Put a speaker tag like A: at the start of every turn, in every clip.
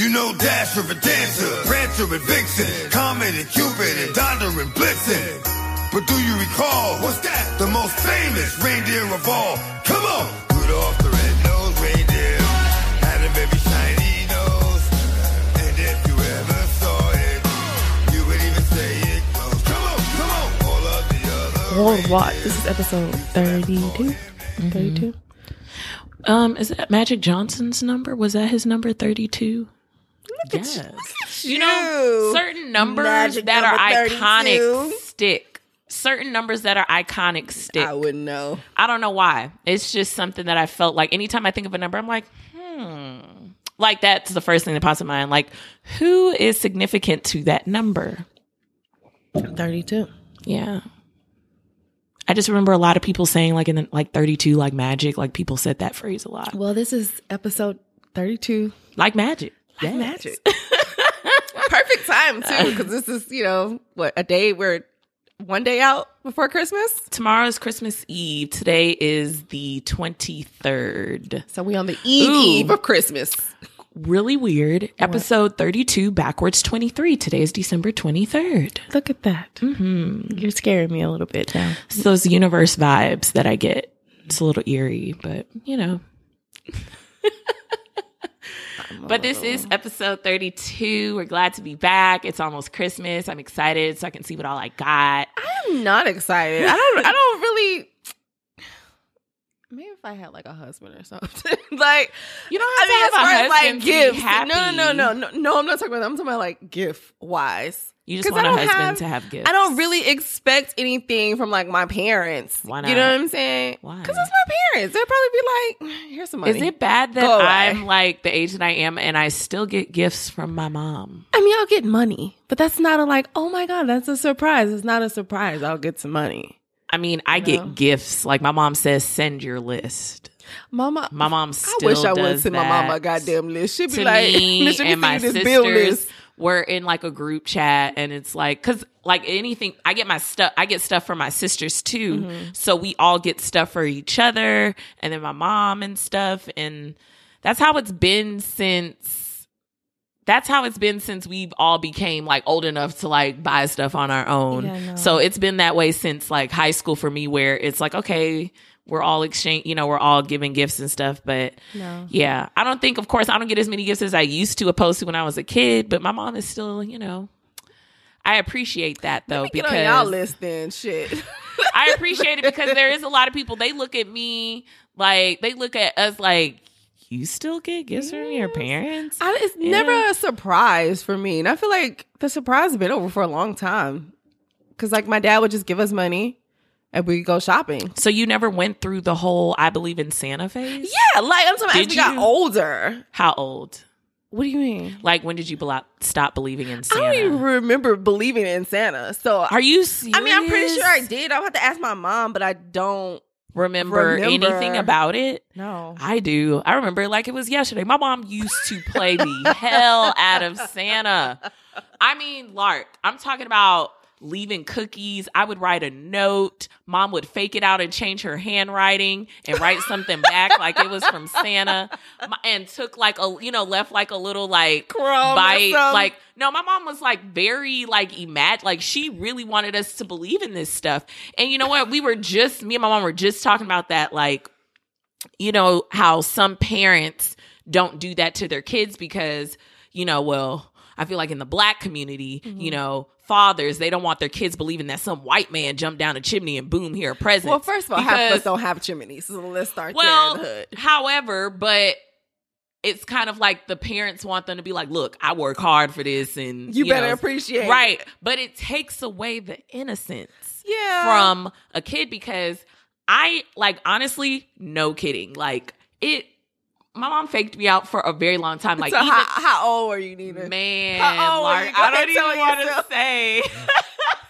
A: You know Dasher and Dancer, Prancer and Vixen, Comet and Cupid and Donder and Blitzen. But do you recall, what's that? The most famous reindeer of all. Come on! Rudolph the red-nosed reindeer had a very shiny nose. And if you ever saw it, you would even say it glows. Come on, come on! All of the other
B: Worldwide. This is episode 32.
C: Mm-hmm.
B: 32.
C: Um, is that Magic Johnson's number? Was that his number thirty-two? Yes. You know, certain numbers
B: Magic
C: that are
B: 32.
C: iconic stick. Certain numbers that are iconic stick.
B: I wouldn't know.
C: I don't know why. It's just something that I felt like anytime I think of a number, I'm like, hmm. Like that's the first thing that pops in mind. Like, who is significant to that number?
B: 32.
C: Yeah. I just remember a lot of people saying like in the, like 32 like magic, like people said that phrase a lot.
B: Well, this is episode 32.
C: Like magic.
B: Like
C: Yes.
B: magic. Perfect time, too, because this is, you know, what, a day where one day out before Christmas?
C: Tomorrow's Christmas Eve. Today is the 23rd.
B: So we on the eve
C: Ooh.
B: eve of Christmas.
C: Really weird. Episode 32, backwards 23. Today is December 23rd.
B: Look at that. Mm-hmm. You're scaring me a little bit now.
C: It's those universe vibes that I get. It's a little eerie, but you know. but this is episode 32. We're glad to be back. It's almost Christmas. I'm excited so I can see what all I got.
B: I'm not excited. I don't. I don't really. Maybe if I had like a husband or something, like
C: You don't have
B: I mean,
C: to
B: as
C: have
B: far
C: a
B: as like
C: husband be
B: gifts.
C: happy.
B: No, no, no, no, no. I'm not talking about that. I'm talking about like gift wise.
C: You just want
B: I
C: a
B: don't
C: husband
B: have-
C: to have gifts.
B: I don't really expect anything from like my parents.
C: Why not?
B: You know what I'm saying?
C: Why?
B: Because it's my parents. They'll probably be like, mm, "Here's some money."
C: Is it bad that I'm like the age that I am and I still get gifts from my mom?
B: I mean, I'll get money, but that's not a like. Oh my god, that's a surprise. It's not a surprise. I'll get some money.
C: I mean, I
B: No.
C: get gifts. Like my mom says, send your list.
B: Mama,
C: My mom
B: I wish I would send my mama a goddamn list. She'd be like,
C: me
B: "Let me
C: and my
B: this bill list."
C: We're in like a group chat and it's like because like anything i get my stuff i get stuff for my sisters too
B: Mm-hmm.
C: so we all get stuff for each other and then my mom and stuff and that's how it's been since that's how it's been since we've all became like old enough to like buy stuff on our own
B: Yeah, know.
C: so it's been that way since like high school for me where it's like okay we're all exchange you know we're all giving gifts and stuff but
B: No.
C: yeah, I don't think, of course, I don't get as many gifts as I used to, opposed to when I was a kid. But my mom is still, you know, I appreciate that though
B: Get on y'all
C: because
B: list then. Shit.
C: I appreciate it because there is a lot of people they look at me like they look at us like you still get gifts from your parents.
B: I, it's
C: Yeah.
B: never a surprise for me, and I feel like the surprise has been over for a long time. Cause like my dad would just give us money, and we go shopping.
C: So you never went through the whole I believe in Santa phase.
B: Yeah, like I'm talking. As
C: Did
B: we got older.
C: How old?
B: What do you mean?
C: Like when did you belo- stop believing in Santa?
B: I don't even remember believing in Santa. So
C: Are you serious?
B: I mean, I'm pretty sure I did. I'll have to ask my mom, but I don't
C: remember,
B: remember.
C: anything about it.
B: No,
C: I do. I remember like it was yesterday. My mom used to play the hell out of Santa. I mean, Lark, I'm talking about leaving cookies. I would write a note. Mom would fake it out and change her handwriting and write something back like it was from Santa and took like a, you know, left like a little like
B: Crumb
C: bite. Like, no, my mom was like very like imagine, like she really wanted us to believe in this stuff. And you know what? We were just, me and my mom were just talking about that. Like, you know how some parents don't do that to their kids because you know well i feel like in the black community
B: Mm-hmm.
C: you know fathers they don't want their kids believing that some white man jumped down a chimney and boom here a present
B: Well, first of all, half of us don't have chimneys, so let's start
C: well
B: there. in the hood.
C: however but it's kind of like the parents want them to be like look i work hard for this and
B: You, better
C: know,
B: appreciate, it.
C: right but it takes away the innocence
B: Yeah,
C: from a kid because I like honestly, no kidding. Like it my mom faked me out for a very long time. Like
B: so
C: even
B: how, how old were you, Nina?
C: man,
B: How old were
C: Lark,
B: you?
C: I don't even want to say.
B: it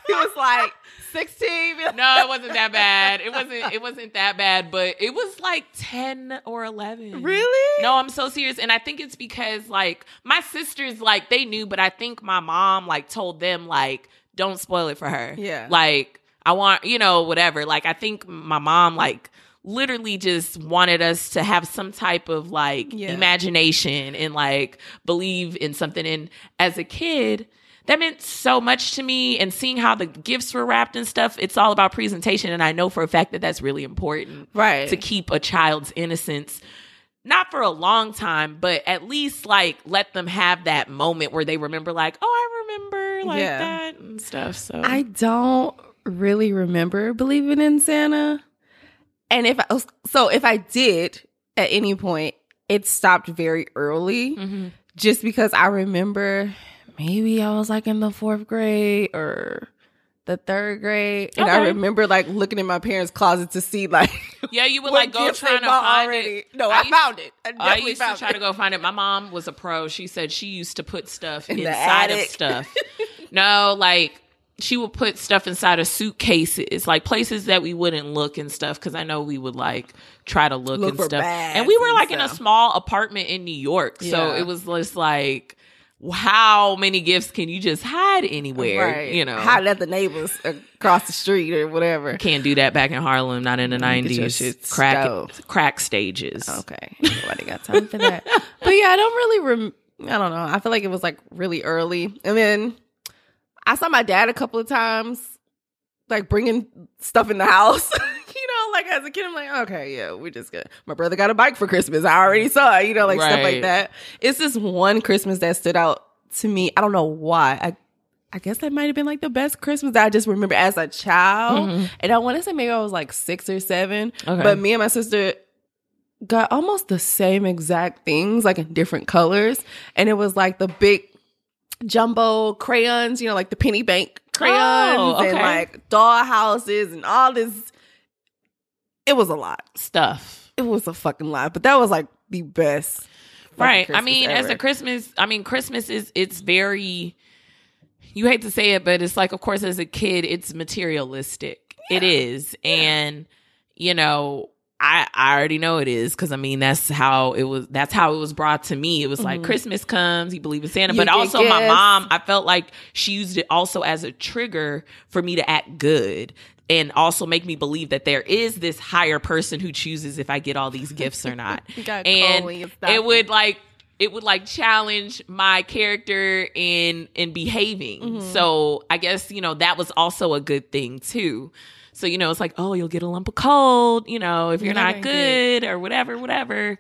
B: was like sixteen.
C: no, it wasn't that bad. It wasn't it wasn't that bad, but it was like 10 or 11.
B: Really?
C: No, I'm so serious. And I think it's because like my sisters like they knew, but I think my mom like told them like don't spoil it for her.
B: Yeah.
C: Like I want, you know, whatever. Like I think my mom like literally just wanted us to have some type of like
B: Yeah.
C: imagination and like believe in something. And as a kid, that meant so much to me. And seeing how the gifts were wrapped and stuff, it's all about presentation. And I know for a fact that that's really important
B: Right.
C: to keep a child's innocence not for a long time, but at least like let them have that moment where they remember, like, oh, I remember like
B: Yeah.
C: that and stuff. So
B: I don't really remember believing in Santa. And if I so if I did at any point, it stopped very early
C: Mhm.
B: just because I remember maybe I was like in the fourth grade or the third grade. And I remember like looking in my parents' closet to see like
C: yeah, you would like go trying to find it.
B: No, I,
C: used-
B: found it. I
C: I used to try
B: it.
C: to go find it. My mom was a pro. She said she used to put stuff
B: In the
C: inside of stuff. no, like she would put stuff inside of suitcases, like places that we wouldn't look and stuff. Because I know we would like try to look,
B: Look
C: and stuff. And we were like in a small apartment in New York, so it was just like. How many gifts can you just hide anywhere?
B: Right.
C: You know,
B: hide at the neighbors across the street or whatever.
C: can't do that back in Harlem. Not in the
B: mm,
C: nineties. Crack crack stages.
B: Okay, nobody got time for that. But yeah, I don't really. Rem- I don't know. I feel like it was like really early, and then I saw my dad a couple of times, like bringing stuff in the house. you know, like as a kid, I'm like, okay, yeah, we just got. My brother got a bike for Christmas. I already mm. saw it. You know, like stuff like that. It's this one Christmas that stood out to me. I don't know why. I I guess that might have been like the best Christmas that I just remember as a child. Mm-hmm. And I want to say maybe I was like six or seven.
C: Okay.
B: But me and my sister got almost the same exact things, like in different colors. And it was like the big jumbo crayons, you know, like the penny bank crayons
C: Oh,
B: and like doll houses and all this. It was a lot.
C: Stuff.
B: It was a fucking lot. But that was like the best.
C: right i
B: Christmas
C: mean as a christmas i mean christmas is it's very you hate to say it but it's like of course as a kid it's materialistic it is and you know I, I already know it is because I mean that's how it was that's how it was brought to me. It was like
B: Mhm.
C: Christmas comes, you believe in Santa,
B: You
C: but also my mom, I felt like she used it also as a trigger for me to act good and also make me believe that there is this higher person who chooses if I get all these gifts or not and
B: cold when you
C: it would like it would like challenge my character in in behaving
B: Mm-hmm.
C: so i guess you know that was also a good thing too so you know it's like oh you'll get a lump of cold you know if you're
B: You're
C: not
B: not
C: good or whatever whatever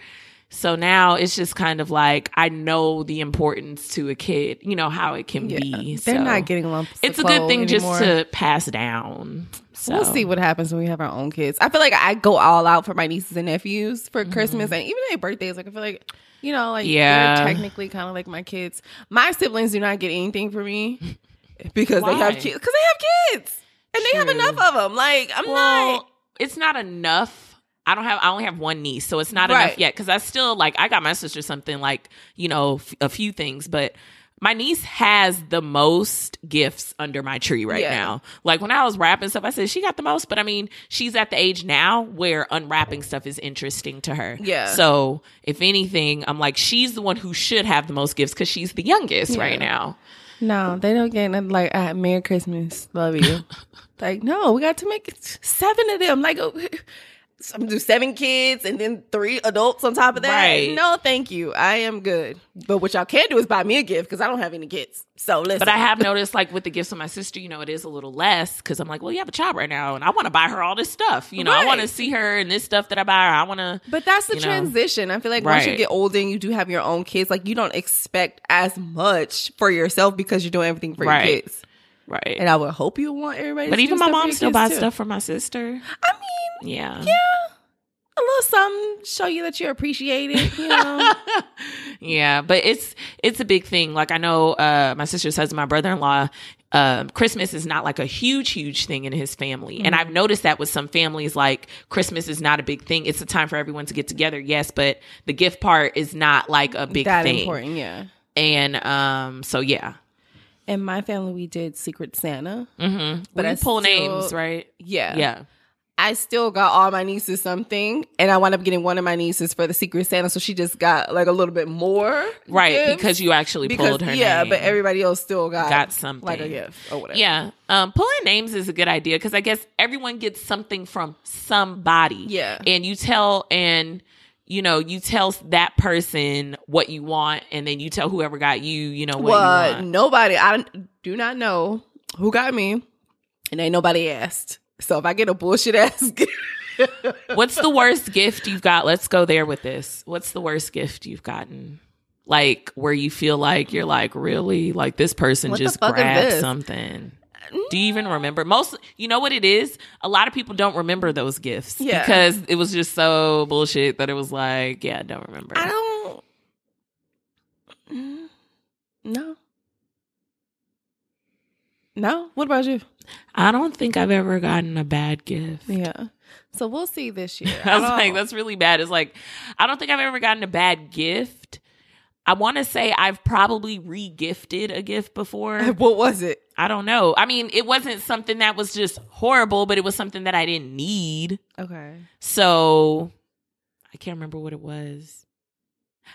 C: so now it's just kind of like i know the importance to a kid you know how it can
B: Yeah.
C: be
B: They're
C: so
B: not getting lumps.
C: it's
B: of
C: a good thing
B: anymore.
C: just to pass down so
B: We'll see what happens when we have our own kids. I feel like I go all out for my nieces and nephews for
C: Mm-hmm.
B: Christmas and even their birthdays. Like I feel like, you know, like
C: Yeah.
B: they're technically kind of like my kids. My siblings do not get anything from me because they have kids. Because they have kids and they have enough of them. Like I'm
C: well,
B: not.
C: it's not enough. I don't have. I only have one niece, so it's not
B: Right.
C: enough yet. Because I still like. I got my sister something like you know f- a few things, but my niece has the most gifts under my tree right
B: Yeah.
C: now. Like when I was wrapping stuff, I said she got the most, but I mean she's at the age now where unwrapping stuff is interesting to her.
B: Yeah.
C: So if anything, I'm like she's the one who should have the most gifts because she's the youngest
B: Yeah.
C: right now.
B: No, they don't get nothing like ah, Merry Christmas, love you. like no, we got to make seven of them. Like I'm gonna do seven kids and then three adults on top of that.
C: Right.
B: No, thank you. I am good. But what y'all can do is buy me a gift because I don't have any kids. So listen.
C: But I have noticed, like with the gifts of my sister, you know, it is a little less because I'm like, well, you have a child right now, and I want to buy her all this stuff. You know, I want to see her and this stuff that I buy her. I want to.
B: But that's the
C: you know.
B: transition. I feel like once you get older and you do have your own kids, like you don't expect as much for yourself because you're doing everything for
C: Right.
B: your kids.
C: Right.
B: And I would hope you want everybody.
C: but even my mom still buys
B: too.
C: stuff for my sister.
B: I mean,
C: Yeah.
B: yeah, a little something show you that you're appreciated. You know,
C: yeah, but it's it's a big thing. Like I know uh my sister says my brother in law, um, Christmas is not like a huge, huge thing in his family. And
B: Mm-hmm.
C: I've noticed that with some families, like Christmas is not a big thing. It's a time for everyone to get together, yes, but the gift part is not like a big
B: that
C: thing.
B: important. Yeah.
C: And um, so yeah.
B: In my family, we did Secret Santa.
C: Mm-hmm.
B: But
C: But
B: I
C: pull
B: still-
C: names, right?
B: Yeah,
C: Yeah.
B: I still got all my nieces something, and I wound up getting one of my nieces for the Secret Santa, so she just got like a little bit more,
C: Right, because you actually
B: because
C: pulled her
B: yeah,
C: name.
B: but everybody else still got
C: Got something.
B: like a gift or whatever.
C: Yeah. Um, pulling names is a good idea because I guess everyone gets something from somebody.
B: Yeah.
C: And you tell and you know, you tell that person what you want and then you tell whoever got you, you know, what you
B: Well,
C: want.
B: nobody. I do not know who got me, and ain't nobody asked. So if I get a bullshit ass, gift-
C: What's the worst gift you've got? Let's go there with this. What's the worst gift you've gotten? Like where you feel like you're like, really? Like this person
B: What
C: just grabbed something. Do you even remember? Most, you know what it is? A lot of people don't remember those gifts
B: Yeah.
C: because it was just so bullshit that it was like, yeah, I don't remember.
B: I don't. Mm, No. No. What about you?
C: I don't think I've ever gotten a bad gift.
B: Yeah. So we'll see this year.
C: I was like, that's really bad. It's like, I don't think I've ever gotten a bad gift. I want to say I've probably re-gifted a gift before.
B: what was it?
C: I don't know. I mean, it wasn't something that was just horrible, but it was something that I didn't need.
B: Okay.
C: So I can't remember what it was.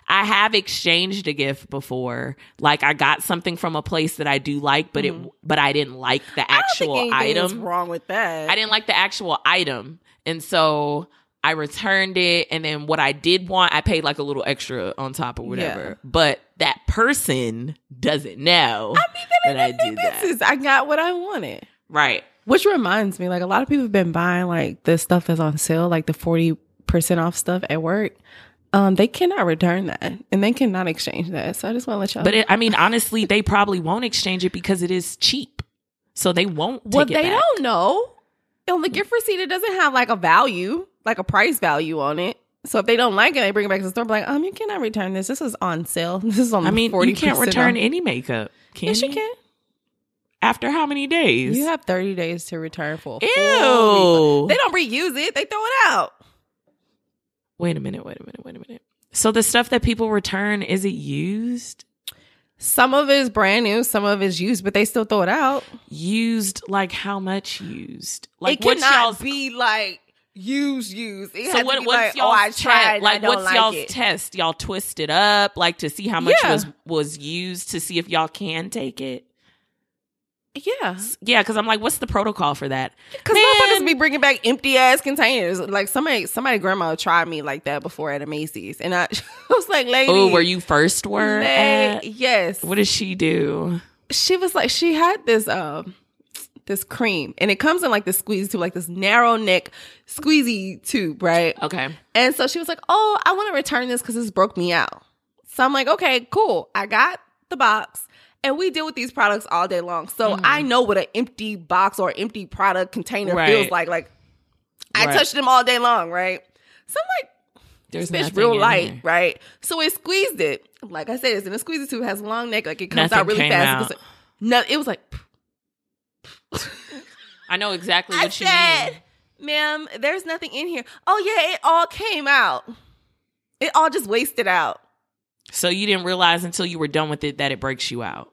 C: I have exchanged a gift before. Like I got something from a place that I do like, but
B: Mhm.
C: it but I didn't like the
B: I don't think
C: actual item.
B: wrong with that.
C: I didn't like the actual item. And so I returned it and then what I did want, I paid like a little extra on top or whatever.
B: Yeah.
C: But that person doesn't know
B: I mean, that
C: that I did that.
B: I got what I wanted.
C: Right.
B: Which reminds me, like a lot of people have been buying like the stuff that's on sale, like the forty percent off stuff at work. Um, they cannot return that, and they cannot exchange that. So I just want to let y'all.
C: But it, I mean, honestly, they probably won't exchange it because it is cheap. So they won't take
B: well,
C: it
B: they
C: back.
B: don't know. On the gift receipt, it doesn't have like a value, like a price value on it. So if they don't like it, they bring it back to the store. Like, um, you cannot return this. This is on sale. This is on.
C: I mean,
B: 40%
C: you can't return
B: off.
C: any makeup, can
B: Yes,
C: you?
B: you can.
C: After how many days?
B: You have thirty days to return for.
C: Ew.
B: full. They don't reuse it. They throw it out.
C: wait a minute, wait a minute, wait a minute. So the stuff that people return, is it used?
B: Some of it is brand new. Some of it is used, but they still throw it out.
C: Used like how much used? Like
B: it cannot be like use use. It
C: so what, what's
B: like,
C: y'all's
B: oh, tried.
C: like what's
B: like
C: y'all's
B: it.
C: test? Y'all twist it up like to see how much
B: Yeah.
C: was was used to see if y'all can take it.
B: yeah,
C: Yeah, because I'm like, what's the protocol for that?
B: because motherfuckers be bringing back empty ass containers. Like somebody, somebody grandma tried me like that before at a Macy's, and I, I was like, lady,
C: Oh, where you first were
B: la- yes.
C: What did she do?
B: she was like, she had this um. This cream and it comes in like this squeeze tube, like this narrow neck squeezy tube, right?
C: Okay.
B: And so she was like, "Oh, I want to return this because this broke me out." So I'm like, "Okay, cool. I got the box, and we deal with these products all day long, so mm-hmm. I know what an empty box or empty product container
C: Right.
B: feels like. Like I
C: Right.
B: touch them all day long, right? So I'm like,
C: There's
B: "This bitch real light,
C: there.
B: right?" So it squeezed it. Like I said, it's in a squeezy tube, has a long neck, like it comes
C: Nothing
B: out really fast.
C: out.
B: No, it was like
C: I know exactly
B: I
C: what you
B: said,
C: mean.
B: "Ma'am, there's nothing in here." Oh yeah, it all came out. It all just wasted out.
C: So you didn't realize until you were done with it that it breaks you out.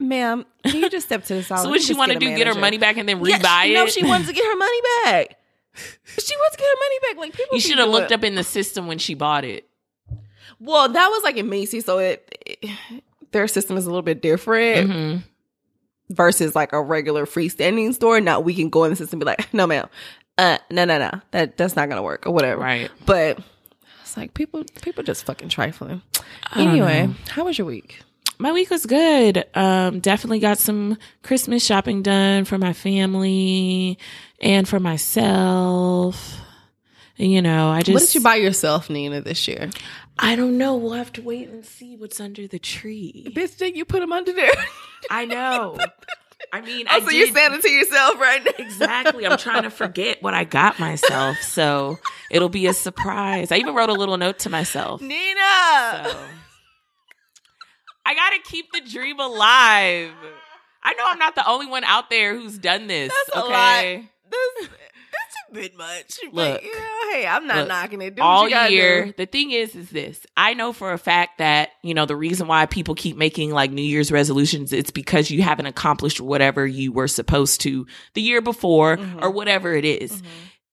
B: Ma'am, can you just step to the side?
C: so what she want to do? Get her money back and then
B: Yeah,
C: rebuy
B: she,
C: it?
B: No, she wants to get her money back. She wants to get her money back. Like people,
C: you should have looked up in the system when she bought it.
B: Well, that was like in Macy's, so it, it- their system is a little bit different
C: hmm
B: versus like a regular freestanding store. Now we can go in the system and be like, no, ma'am, uh, no, no, no, that that's not gonna work or whatever.
C: Right.
B: But it's like people, people just fucking trifling. Anyway,
C: know.
B: how was your week?
C: My week was good. Um, definitely got some Christmas shopping done for my family and for myself. And, you know, I just
B: what did you buy yourself, Nina, this year?
C: I don't know. We'll have to wait and see what's under the tree.
B: Bitch, did you put them under there?
C: I know. I mean,
B: oh,
C: I
B: so you're saying it to yourself right now?
C: Exactly. I'm trying to forget what I got myself. So it'll be a surprise. I even wrote a little note to myself.
B: Nina.
C: So I got to keep the dream alive. I know I'm not the only one out there who's done this.
B: That's a
C: okay.
B: this a bit much.
C: Look.
B: but, you know, hey, I'm not
C: Look,
B: knocking it. Do
C: all
B: you
C: year.
B: do.
C: The thing is, is this. I know for a fact that, you know, the reason why people keep making like New Year's resolutions, it's because you haven't accomplished whatever you were supposed to the year before
B: Mhm.
C: or whatever it is.
B: Mhm.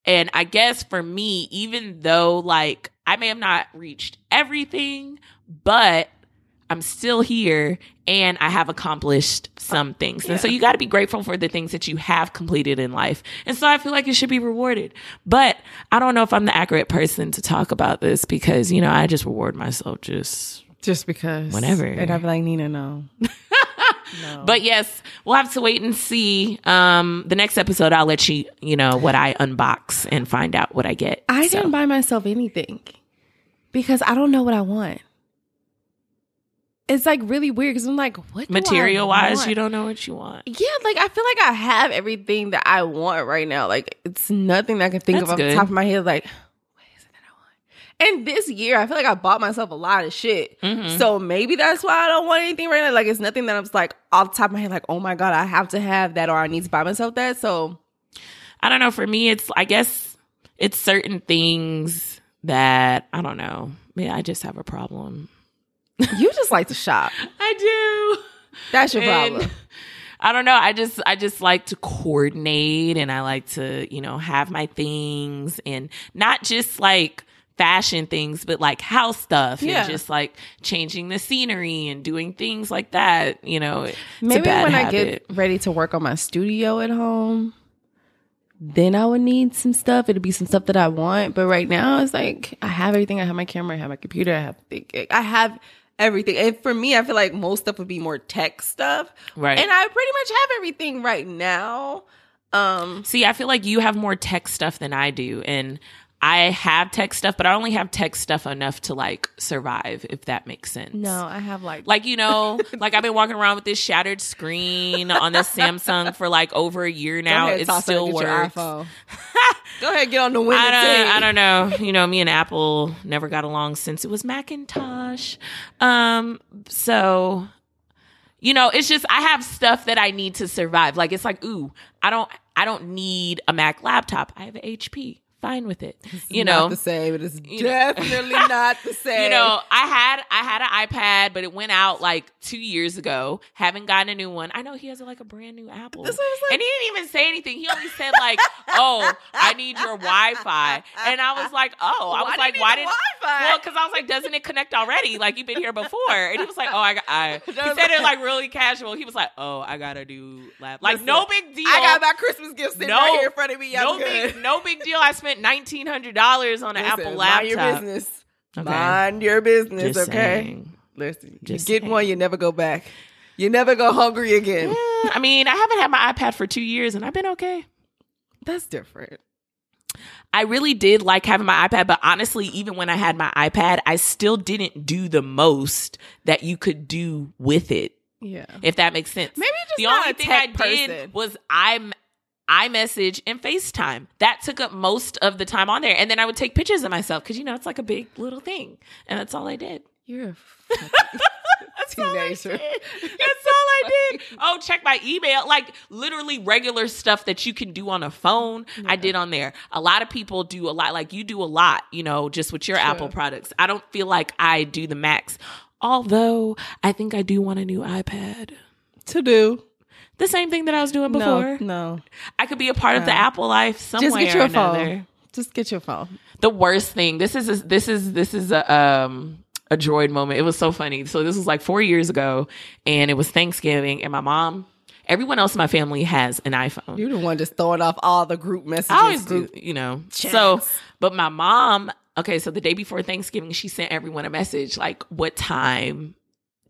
C: And I guess for me, even though like I may have not reached everything, but I'm still here and I have accomplished some things. And so you got to be grateful for the things that you have completed in life. And so I feel like it should be rewarded. But I don't know if I'm the accurate person to talk about this because, you know, I just reward myself just.
B: Just because.
C: Whenever.
B: And I'd be like, Nina, no. no.
C: But yes, we'll have to wait and see. Um, the next episode, I'll let you, you know, what I unbox and find out what I get.
B: I
C: So-
B: didn't buy myself anything because I don't know what I want. It's like really weird because I'm like, what do I
C: material wise, you don't know what you want.
B: Yeah, like I feel like I have everything that I want right now. Like it's nothing that I can think
C: That's
B: of off
C: good.
B: the top of my head. Like, what is it that I want? And this year, I feel like I bought myself a lot of shit.
C: Mhm.
B: So maybe that's why I don't want anything right now. Like it's nothing that I'm just like off the top of my head. Like, oh my god, I have to have that, or I need to buy myself that. So
C: I don't know. For me, it's I guess it's certain things that I don't know. Yeah, I just have a problem.
B: You just like to shop.
C: I do.
B: That's your
C: And
B: problem.
C: I don't know. I just I just like to coordinate and I like to, you know, have my things and not just like fashion things, but like house stuff
B: Yeah.
C: and just like changing the scenery and doing things like that. You know,
B: Maybe when I get ready to work on my studio at home, then I would need some stuff. It'd be some stuff that I want. But right now, it's like I have everything. I have my camera. I have my computer. I have I have everything. And for me, I feel like most stuff would be more tech stuff.
C: right.
B: And I pretty much have everything right now. Um,
C: See, I feel like you have more tech stuff than I do. And I have tech stuff, but I only have tech stuff enough to like survive, if that makes sense.
B: no, I have like
C: Like, you know, like I've been walking around with this shattered screen on this Samsung for like over a year now.
B: Ahead,
C: It still works.
B: Go ahead, get on the window.
C: I don't, I don't know. You know, me and Apple never got along since it was Macintosh. Um, so you know, it's just I have stuff that I need to survive. Like it's like, ooh, I don't I don't need a Mac laptop. I have an HP. Fine with it. you know, Not
B: the same. It is
C: You know.
B: definitely not the same.
C: you know, I had I had an iPad, but it went out like two years ago. Haven't gotten a new one. I know he has like a brand new Apple,
B: like-
C: and he didn't even say anything. He only said like, "Oh, I need your Wi-Fi," and I was like, "Oh," I was like, "Why didn't?"
B: Wi-Fi?
C: Well, because I was like, "Doesn't it connect already? Like you've been here before?" And he was like, "Oh, I got." I, he said it like really casual. He was like, "Oh, I got a new lap." Like
B: Listen,
C: no big deal.
B: I got my Christmas gift sitting
C: No-
B: right here in front of me. I'm
C: no
B: good.
C: big, no big deal. I spent nineteen hundred dollars on an
B: Listen,
C: Apple laptop.
B: Mind your business.
C: Okay.
B: Mind your business,
C: Just
B: okay?
C: saying.
B: Listen,
C: Just
B: you get
C: saying.
B: one, you never go back. You never go hungry again.
C: Mm, I mean, I haven't had my iPad for two years and I've been okay.
B: That's different.
C: I really did like having my iPad, but honestly, even when I had my iPad, I still didn't do the most that you could do with it,
B: Yeah.
C: if that makes sense.
B: Maybe just
C: the only thing I
B: tech
C: did was I iMessage and FaceTime. That took up most of the time on there. And then I would take pictures of myself because, you know, it's like a big little thing. And that's all I did.
B: You're a
C: That's all I
B: teenager.
C: did. That's all I did. Oh, check my email. Like literally regular stuff that you can do on a phone. I did on there. A lot of people do a lot. Like you do a lot, you know, just with your Apple products. I don't feel like I do the max. Although I think I do want a new iPad.
B: to do.
C: The same thing that I was doing before.
B: No, no.
C: I could be a part of the Apple life somewhere
B: Just get your
C: or another.
B: phone. Just get your phone.
C: the worst thing. This is a, this is this is a um a droid moment. It was so funny. So this was like four years ago, and it was Thanksgiving, and my mom. Everyone else in my family has an iPhone.
B: You're the one just throwing off all the group messages.
C: I always do, you know.
B: chats.
C: So, but my mom. Okay, so the day before Thanksgiving, she sent everyone a message like what time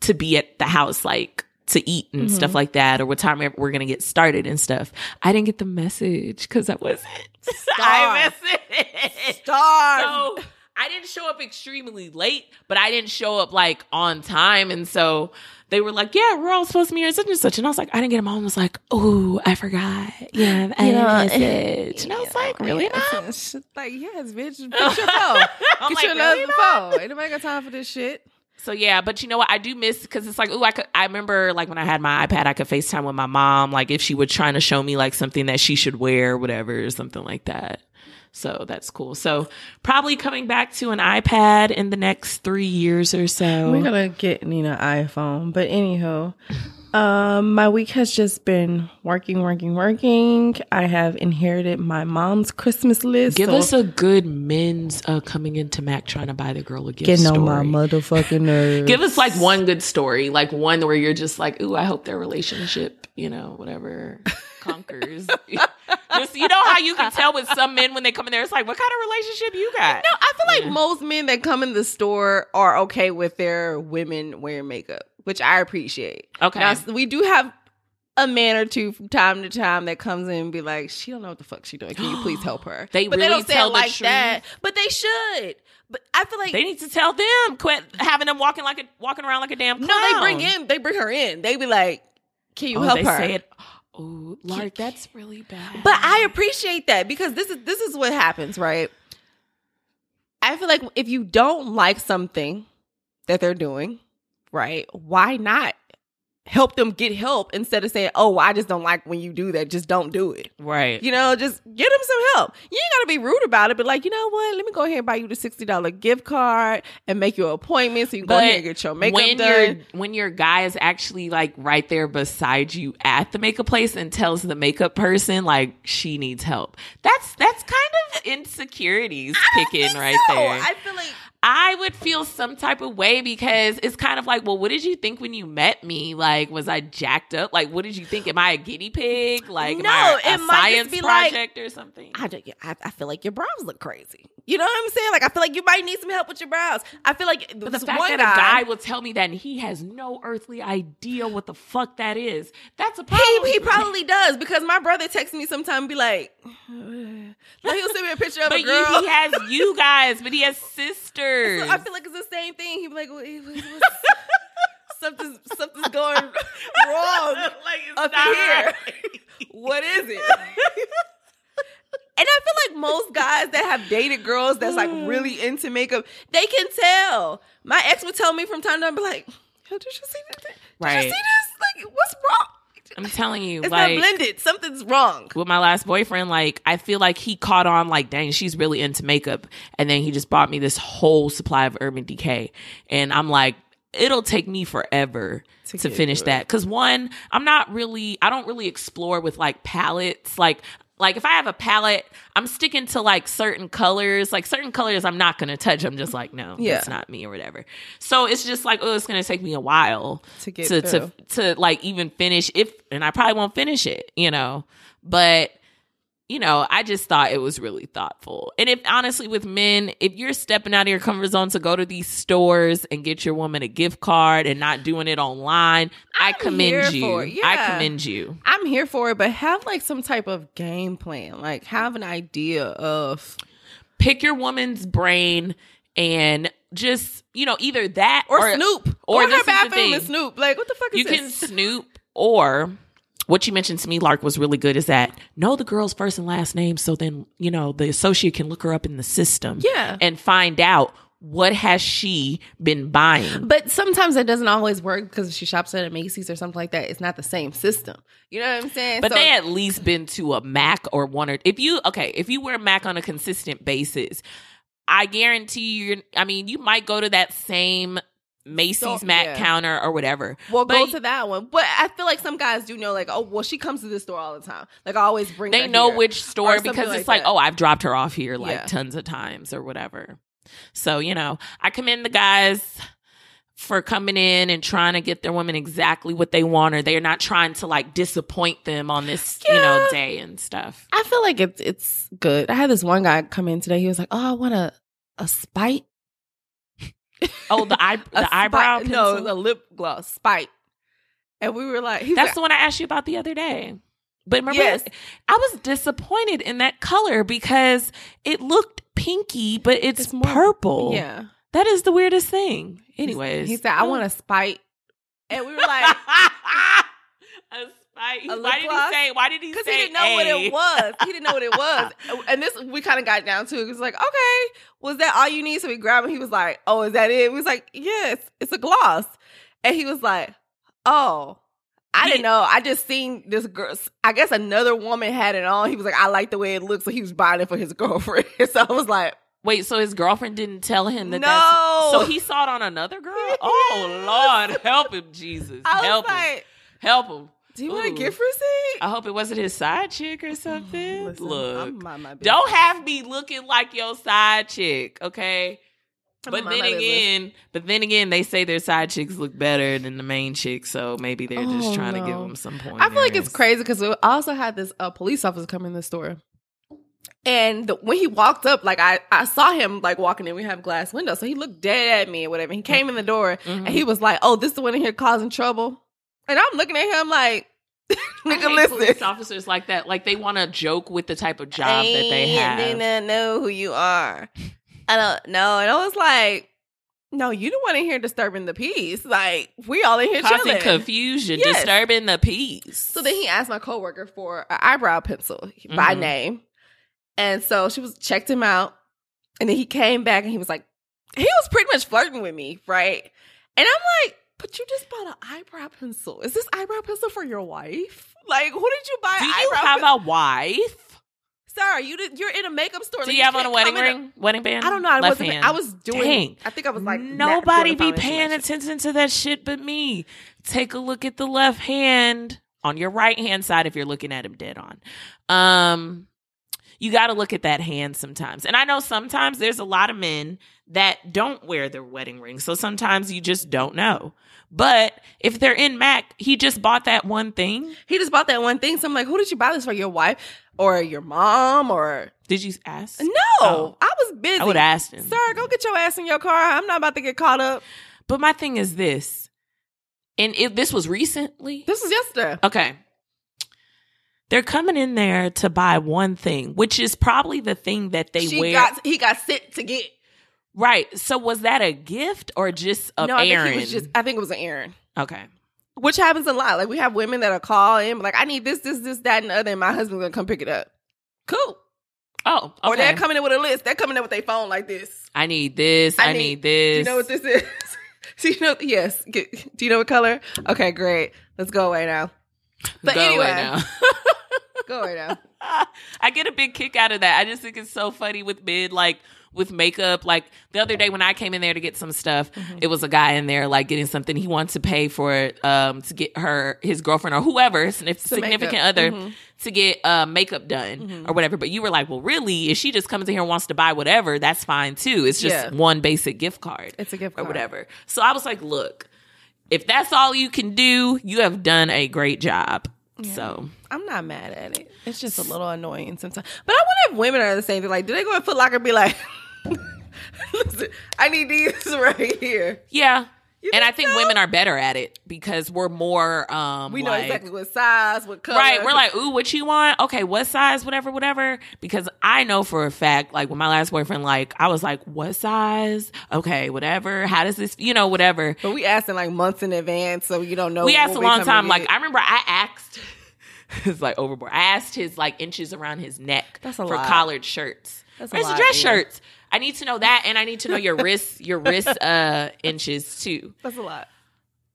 C: to be at the house, like to eat and
B: Mm-hmm.
C: stuff like that, or what time we're gonna get started and stuff. I didn't get the message because I wasn't. I messaged.
B: Starve.
C: So I didn't show up extremely late, but I didn't show up like on time. And so they were like, Yeah, we're all supposed to be here such and such. And I was like, I didn't get a mom was like, Oh, I forgot. Yeah, I
B: You know,
C: message. And I was like, Really?
B: Shit, Like, yes, bitch. Fix your phone.
C: I'm
B: Get
C: like,
B: your
C: "Really, Mom?"
B: phone. Ain't nobody got time for this shit.
C: So yeah, but you know what? I do miss because it's like, oh, I could. I remember like when I had my iPad, I could FaceTime with my mom, like if she was trying to show me like something that she should wear, whatever, or something like that. So that's cool. So probably coming back to an iPad in the next three years or so.
B: We're gonna get Nina iPhone, but anyhow, um, my week has just been working, working, working. I have inherited my mom's Christmas list.
C: Give
B: so
C: us a good men's uh, coming into Mac trying to buy the girl a gift
B: getting
C: story.
B: on my motherfucking nerves.
C: Give us like one good story, like one where you're just like, ooh, I hope their relationship, you know, whatever conquers. just you know how you can tell with some men when they come in there, it's like, what kind of relationship you got?
B: No, I feel like most men that come in the store are okay with their women wearing makeup, which I appreciate.
C: Okay.
B: Now, we do have a man or two from time to time that comes in and be like, she don't know what the fuck she doing. Can you please help her?
C: They
B: but they
C: really
B: don't say
C: tell
B: it like that. But they should. But I feel like
C: They need to tell them quit having them walking like a walking around like a damn clown.
B: no, they bring in, they bring her in. They be like, can you
C: Oh,
B: help
C: they
B: her?
C: say it. Oh, Lark, that's really bad.
B: But I appreciate that because this is this is what happens, right? I feel like if you don't like something that they're doing, right? Why not help them get help instead of saying, "Oh, I just don't like when you do that. Just don't do it."
C: right.
B: You know, just get them some help. You ain't got to be rude about it, but like, you know what? Let me go ahead and buy you the sixty dollar gift card and make you an appointment so you can go ahead and get your makeup
C: when
B: done.
C: your when your guy is actually like right there beside you at the makeup place and tells the makeup person like she needs help, that's that's kind of insecurities kicking right
B: No,
C: there.
B: I feel like
C: I would feel some type of way because it's kind of like, well, what did you think when you met me? Like, was I jacked up? Like, what did you think? Am I a guinea pig? Like, am
B: No,
C: I a
B: it might
C: science
B: be like-
C: project or something?
B: I, don't- I, I feel like your brows look crazy. You know what I'm saying? Like I feel like you might need some help with your brows. I feel like
C: the fact
B: one
C: that a guy will tell me that and he has no earthly idea what the fuck that is, that's a problem.
B: he, he probably does because my brother texts me sometimes and be like, like he'll send me a picture of
C: But
B: a
C: you,
B: girl.
C: he has you guys, but he has sisters.
B: So I feel like it's the same thing. He'd be like, "What- what's- what's- something's something's going wrong
C: like it's
B: up
C: not
B: here. What is it? And I feel like most guys that have dated girls that's like mm. really into makeup, they can tell. My ex would tell me from time to time, be like, "Yo, did you see this? Did
C: Right.
B: you see this? Like, what's wrong?
C: I'm telling you,
B: It's
C: like
B: not blended. Something's wrong."
C: with my last boyfriend, like I feel like he caught on, like, dang, she's really into makeup, and then he just bought me this whole supply of Urban Decay, and I'm like, it'll take me forever to,
B: get
C: finish that because one, I'm not really, I don't really explore with like palettes, like. Like if I have a palette, I'm sticking to like certain colors. Like certain colors, I'm not gonna touch. I'm just like, no,
B: Yeah.
C: that's not me or whatever. So it's just like, oh, it's gonna take me a while
B: To get
C: to, to to like even finish if and I probably won't finish it, you know. But you know, I just thought it was really thoughtful. And if honestly with men, if you're stepping out of your comfort zone to go to these stores and get your woman a gift card and not doing it online, i
B: I'm
C: commend
B: here
C: you.
B: it.
C: I commend you.
B: I'm here for it, but have like some type of game plan. Like have an idea of
C: Pick your woman's brain and just, you know, either that
B: or, Snoop
C: or
B: or
C: this
B: her bathroom
C: thing.
B: and Snoop. Like what the fuck is
C: you can snoop or what you mentioned to me lark was really good is that know the girl's first and last name so then you know the associate can look her up in the system
B: Yeah.
C: and find out what has she been buying
B: But sometimes it doesn't always work because if she shops at a Macy's or something like that, it's not the same system. You know what I'm saying?
C: but
B: So-
C: they at least been to a mac or one or if you okay if you wear mac on a consistent basis i guarantee you i mean you might go to that same macy's
B: So-
C: mac
B: yeah.
C: counter or whatever
B: well, go to that one. But I feel like some guys do know, like, oh, well, she comes to this store all the time. Like, I always bring.
C: they know which store because
B: like
C: it's like,
B: that.
C: oh, I've dropped her off here like
B: Yeah.
C: tons of times or whatever. So, you know, I commend the guys for coming in and trying to get their women exactly what they want, or they're not trying to like disappoint them on this, you know, day and stuff.
B: I feel like it's it's good. I had this one guy come in today. He was like, "Oh, I want a a spite,
C: Oh, the eye, the eyebrow,
B: spite- no,
C: pencil?
B: the lip gloss spite." And we were like,
C: That's
B: like,
C: the one I asked you about the other day. But remember,
B: Yes.
C: I was disappointed in that color because it looked pinky, but it's,
B: It's more-
C: purple.
B: yeah.
C: That is the weirdest thing. Anyways,
B: he said, "I want a spite," and we were like,
C: A
B: A lip
C: Why did he say? Why did he say?
B: Because he didn't know what it was. He didn't know what it was. And this we kind of got down to. It was like, okay, was that all you need? So we grabbed him. He was like, oh, is that it? We was like, yes, it's a gloss. And he was like, oh. I
C: He-
B: didn't know. I just seen this girl. I guess another woman had it on. He was like, I like the way it looks. So he was buying it for his girlfriend. So I was like,
C: Wait, so his girlfriend didn't tell him that?
B: No.
C: That's, so he saw it on another girl. Oh Lord, help him, Jesus,
B: I
C: help him, help him.
B: Do you want a gift receipt?
C: I hope it wasn't his side chick or something.
B: Listen,
C: Look,
B: I'm mind my
C: don't have me looking like your side chick, okay?
B: I'm
C: But then
B: my business.
C: again, but then again, they say their side chicks look better than the main chick, so maybe they're just
B: Oh,
C: trying to give them some points.
B: I feel like it's crazy because we also had this uh, police officer come in the store. And the, when he walked up, like I, I saw him like walking in. We have glass windows, so he looked dead at me or whatever. He came in the door and he was like, "Oh, this the one in here causing trouble." And I'm looking at him like, "Nigga, listen,
C: police officers like that. Like they want to joke with the type of job that they
B: Ain't- They
C: have.
B: not know who you are. I don't know." And I was like, "No, you don't want to hear disturbing the peace. Like we all in here
C: Causing
B: chilling."
C: confusion,
B: Yes.
C: disturbing the peace.
B: So then he asked my coworker for an eyebrow pencil by
C: Mhm.
B: name. And so she was checked him out. And then he came back and he was like, he was pretty much flirting with me, right? And I'm like, but you just bought an eyebrow pencil. Is this eyebrow pencil for your wife? Like, who did you buy?
C: Do you
B: eyebrow
C: have a wife?
B: Sorry, you did, you're in a makeup store.
C: Do
B: like,
C: you have on a wedding ring, wedding band?
B: I don't know. I
C: Left
B: wasn't.
C: hand.
B: I was doing.
C: Dang.
B: I think I was like
C: Nobody be paying attention to that shit but me. Take a look at the left hand on your right hand side if you're looking at him dead on. Um you got to look at that hand sometimes. And I know sometimes there's a lot of men that don't wear their wedding ring. So sometimes you just don't know. But if they're in Mac, he just bought that one thing.
B: He just bought that one thing. So I'm like, who did you buy this for? Your wife or your mom or
C: Did you ask?
B: no?
C: Oh.
B: I was busy.
C: I would ask him.
B: Sir, go get your ass in your car. I'm not about to get caught up.
C: But my thing is this. And if this was recently,
B: This was yesterday.
C: Okay. They're coming in there to buy one thing, which is probably the thing that they
B: she
C: wear.
B: got he got sent to get.
C: right. So was that a gift or just a
B: no, I think
C: errand?
B: he was just. I think it was an errand,
C: okay.
B: which happens a lot. Like we have women that'll call in, like I need this, this, this, that, and the other, and my husband's gonna come pick it up. Cool.
C: Oh, okay.
B: Or they're coming in with a list. They're coming in with their phone like this.
C: I need this. I,
B: I
C: need,
B: need-
C: this.
B: Do you know what this is? so you know, yes. Get, do you know what color? Okay, great. Let's go away now. But
C: Go
B: anyway,
C: now.
B: go away now.
C: I get a big kick out of that. I just think it's so funny with mid, like with makeup. Like the other day when I came in there to get some stuff,
B: Mm-hmm.
C: it was a guy in there like getting something he wants to pay for um to get her his girlfriend or whoever his significant
B: makeup.
C: other
B: Mhm.
C: to get uh, makeup done
B: Mhm.
C: or whatever. But you were like, well, really, if she just comes in here and wants to buy whatever, that's fine too. It's just
B: Yeah.
C: one basic gift card
B: It's a gift
C: or
B: card.
C: whatever. So I was like, look, if that's all you can do, you have done a great job. So
B: I'm not mad at it. It's just a little annoying sometimes. But I wonder if women are the same. They're like, do they go to Foot Locker and be like, listen, I need these right here.
C: yeah.
B: You
C: and I
B: think so?
C: women are better at it because we're more um
B: We know
C: like-
B: exactly what size, what color.
C: Right, we're like, ooh, what you want? Okay, what size? Whatever, whatever. Because I know for a fact, like with my last boyfriend, like I was like, what size? Okay, whatever. How does this? You know, whatever.
B: but we asked in like months in advance, so you don't know.
C: we asked a long time. Like. I remember, I asked. it's like overboard. I asked his like inches around his neck
B: That's a
C: for
B: lot.
C: collared shirts.
B: That's a
C: Where's
B: lot,
C: dress
B: yeah.
C: shirts? I need to know that, and I need to know your wrist, your wrist uh inches too.
B: that's a lot.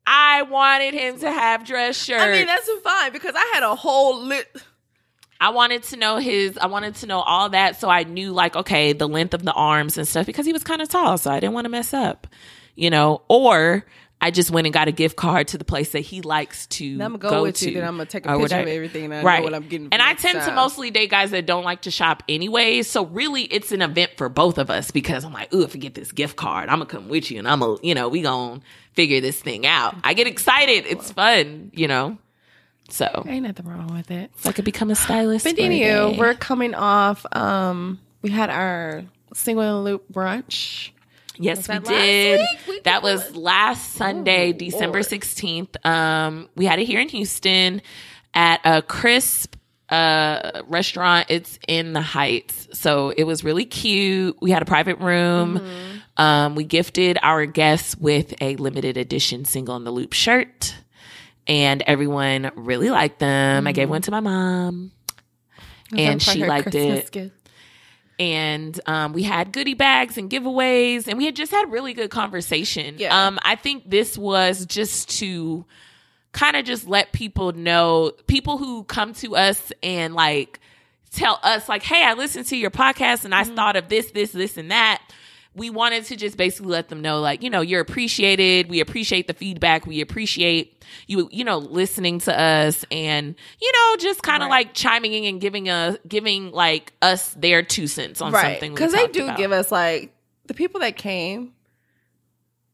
C: I wanted him to have dress shirts.
B: I mean, that's fine because I had a whole lit.
C: I wanted to know his, I wanted to know all that so I knew, like, okay, the length of the arms and stuff because he was kind of tall, so I didn't want to mess up, you know? Or I just went and got a gift card to the place that he likes to
B: I'm gonna go,
C: go
B: with
C: to.
B: you. Then I'm gonna take a picture
C: whatever.
B: of everything, and I
C: right.
B: know what I'm getting.
C: and I
B: next
C: tend to mostly date guys that don't like to shop anyways. So really, it's an event for both of us because I'm like, ooh, if I get this gift card, I'm gonna come with you, and I'm gonna, you know, we gonna figure this thing out. I get excited. It's fun, you know. So,
B: Ain't nothing wrong with it.
C: so I could become a stylist.
B: But
C: for
B: anyway, we're coming off. Um, we had our single loop brunch.
C: Yes, we did.
B: We
C: that was
B: it.
C: last Sunday,
B: Ooh,
C: December
B: Lord.
C: 16th. Um, we had it here in Houston at a crisp uh restaurant. It's in the Heights. So it was really cute. We had a private room.
B: Mm-hmm.
C: Um, we gifted our guests with a limited edition single in the loop shirt. and everyone really liked them. I gave
B: Mhm.
C: one to my mom, and she liked
B: Christmas
C: it.
B: gift?
C: And um, we had goodie bags and giveaways, and we had just had really good conversation.
B: Yeah.
C: Um, I think this was just to kind of just let people know, people who come to us and like tell us, like, "Hey, I listened to your podcast and I
B: Mm-hmm.
C: thought of this, this, this, and that." We wanted to just basically let them know, like, you know, you're appreciated. We appreciate the feedback. We appreciate you, you know, listening to us and, you know, just kind of
B: Right.
C: like chiming in and giving a, giving like us their two cents on
B: right
C: something.
B: because they do
C: about.
B: give us like the people that came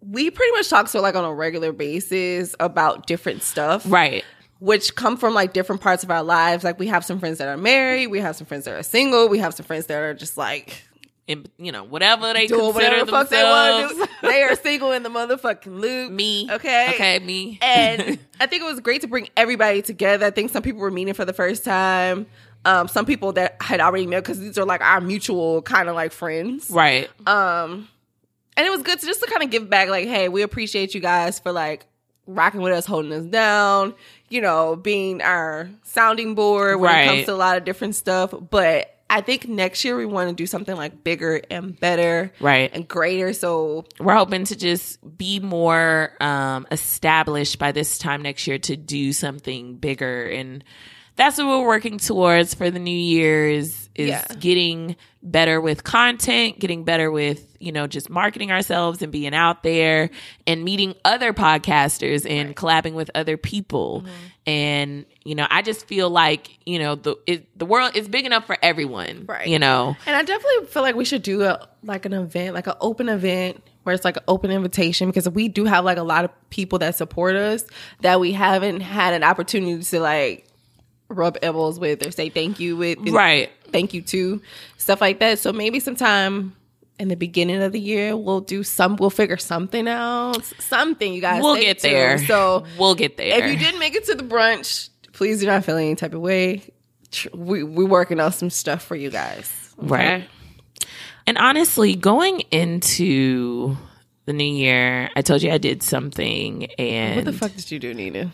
B: we pretty much talk to like on a regular basis about different stuff
C: Right.
B: which come from like different parts of our lives like we have some friends that are married we have some friends that are single we have some friends that are just like
C: And, you know, whatever they
B: doing
C: consider
B: whatever the fuck they want to
C: themselves.
B: do they are single in the motherfucking loop
C: Me.
B: Okay.
C: Okay, me.
B: and I think it was great to bring everybody together. I think some people were meeting for the first time. Um, some people that had already met because these are like our mutual kind of like friends.
C: right.
B: Um, and it was good to just to kind of give back, like, hey, we appreciate you guys for like rocking with us, holding us down, you know, being our sounding board when it comes to a lot of different stuff. But I think next year we want to do something like bigger and better
C: Right.
B: and greater. So
C: We're hoping to just be more um, established by this time next year to do something bigger. And that's what we're working towards for the new year is,
B: Yeah.
C: getting better with content, getting better with, you know, just marketing ourselves and being out there and meeting other podcasters and collabing with other people.
B: Mm-hmm.
C: And, you know, I just feel like, you know, the it, the world is big enough for everyone.
B: Right.
C: You know.
B: And I definitely feel like we should do a like an event, like an open event where it's like an open invitation because we do have like a lot of people that support us that we haven't had an opportunity to like rub elbows with or say thank you with
C: Right.
B: thank you to stuff like that. So maybe sometime in the beginning of the year we'll do some we'll figure something out. Something you guys
C: We'll get there.
B: So
C: we'll get there.
B: if you didn't make it to the brunch, please do not feel any type of way. Tr- we're working on some stuff for you guys.
C: Right. And honestly, going into the new year, I told you I did something and
B: What the fuck did you do, Nina?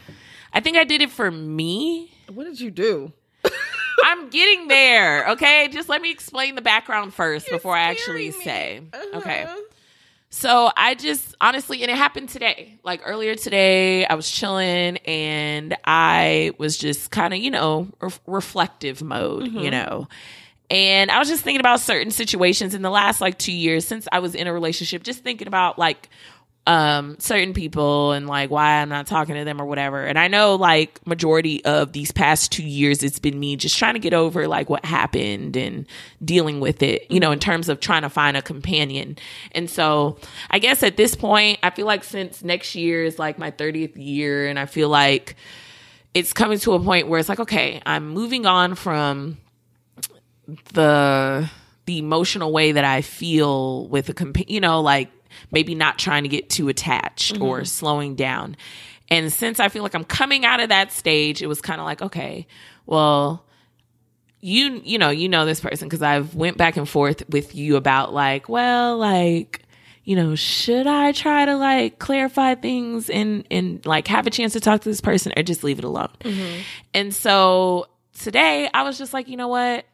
C: I think I did it for me.
B: What did you do?
C: I'm getting there. Okay. Just let me explain the background 1st before I actually
B: scaring
C: say. Okay.
B: Uh-huh.
C: So I just honestly, and it happened today. Like earlier today, I was chilling and I was just kind of, you know, re- reflective mode,
B: Mm-hmm.
C: you know. And I was just thinking about certain situations in the last like two years since I was in a relationship, just thinking about like um certain people and like why I'm not talking to them or whatever. And I know like majority of these past 2 years it's been me just trying to get over like what happened and dealing with it, you know, in terms of trying to find a companion. And so, I guess at this point, I feel like since next year is like my 30th year and I feel like it's coming to a point where it's like okay, I'm moving on from the the emotional way that I feel with a compa- you know like maybe not trying to get too attached or mm-hmm. slowing down. And since I feel like I'm coming out of that stage, it was kind of like okay, well you you know, you know this person cuz I've went back and forth with you about like, well, like you know, should I try to like clarify things and and like have a chance to talk to this person or just leave it alone? Mm-hmm. And so today I was just like, you know what?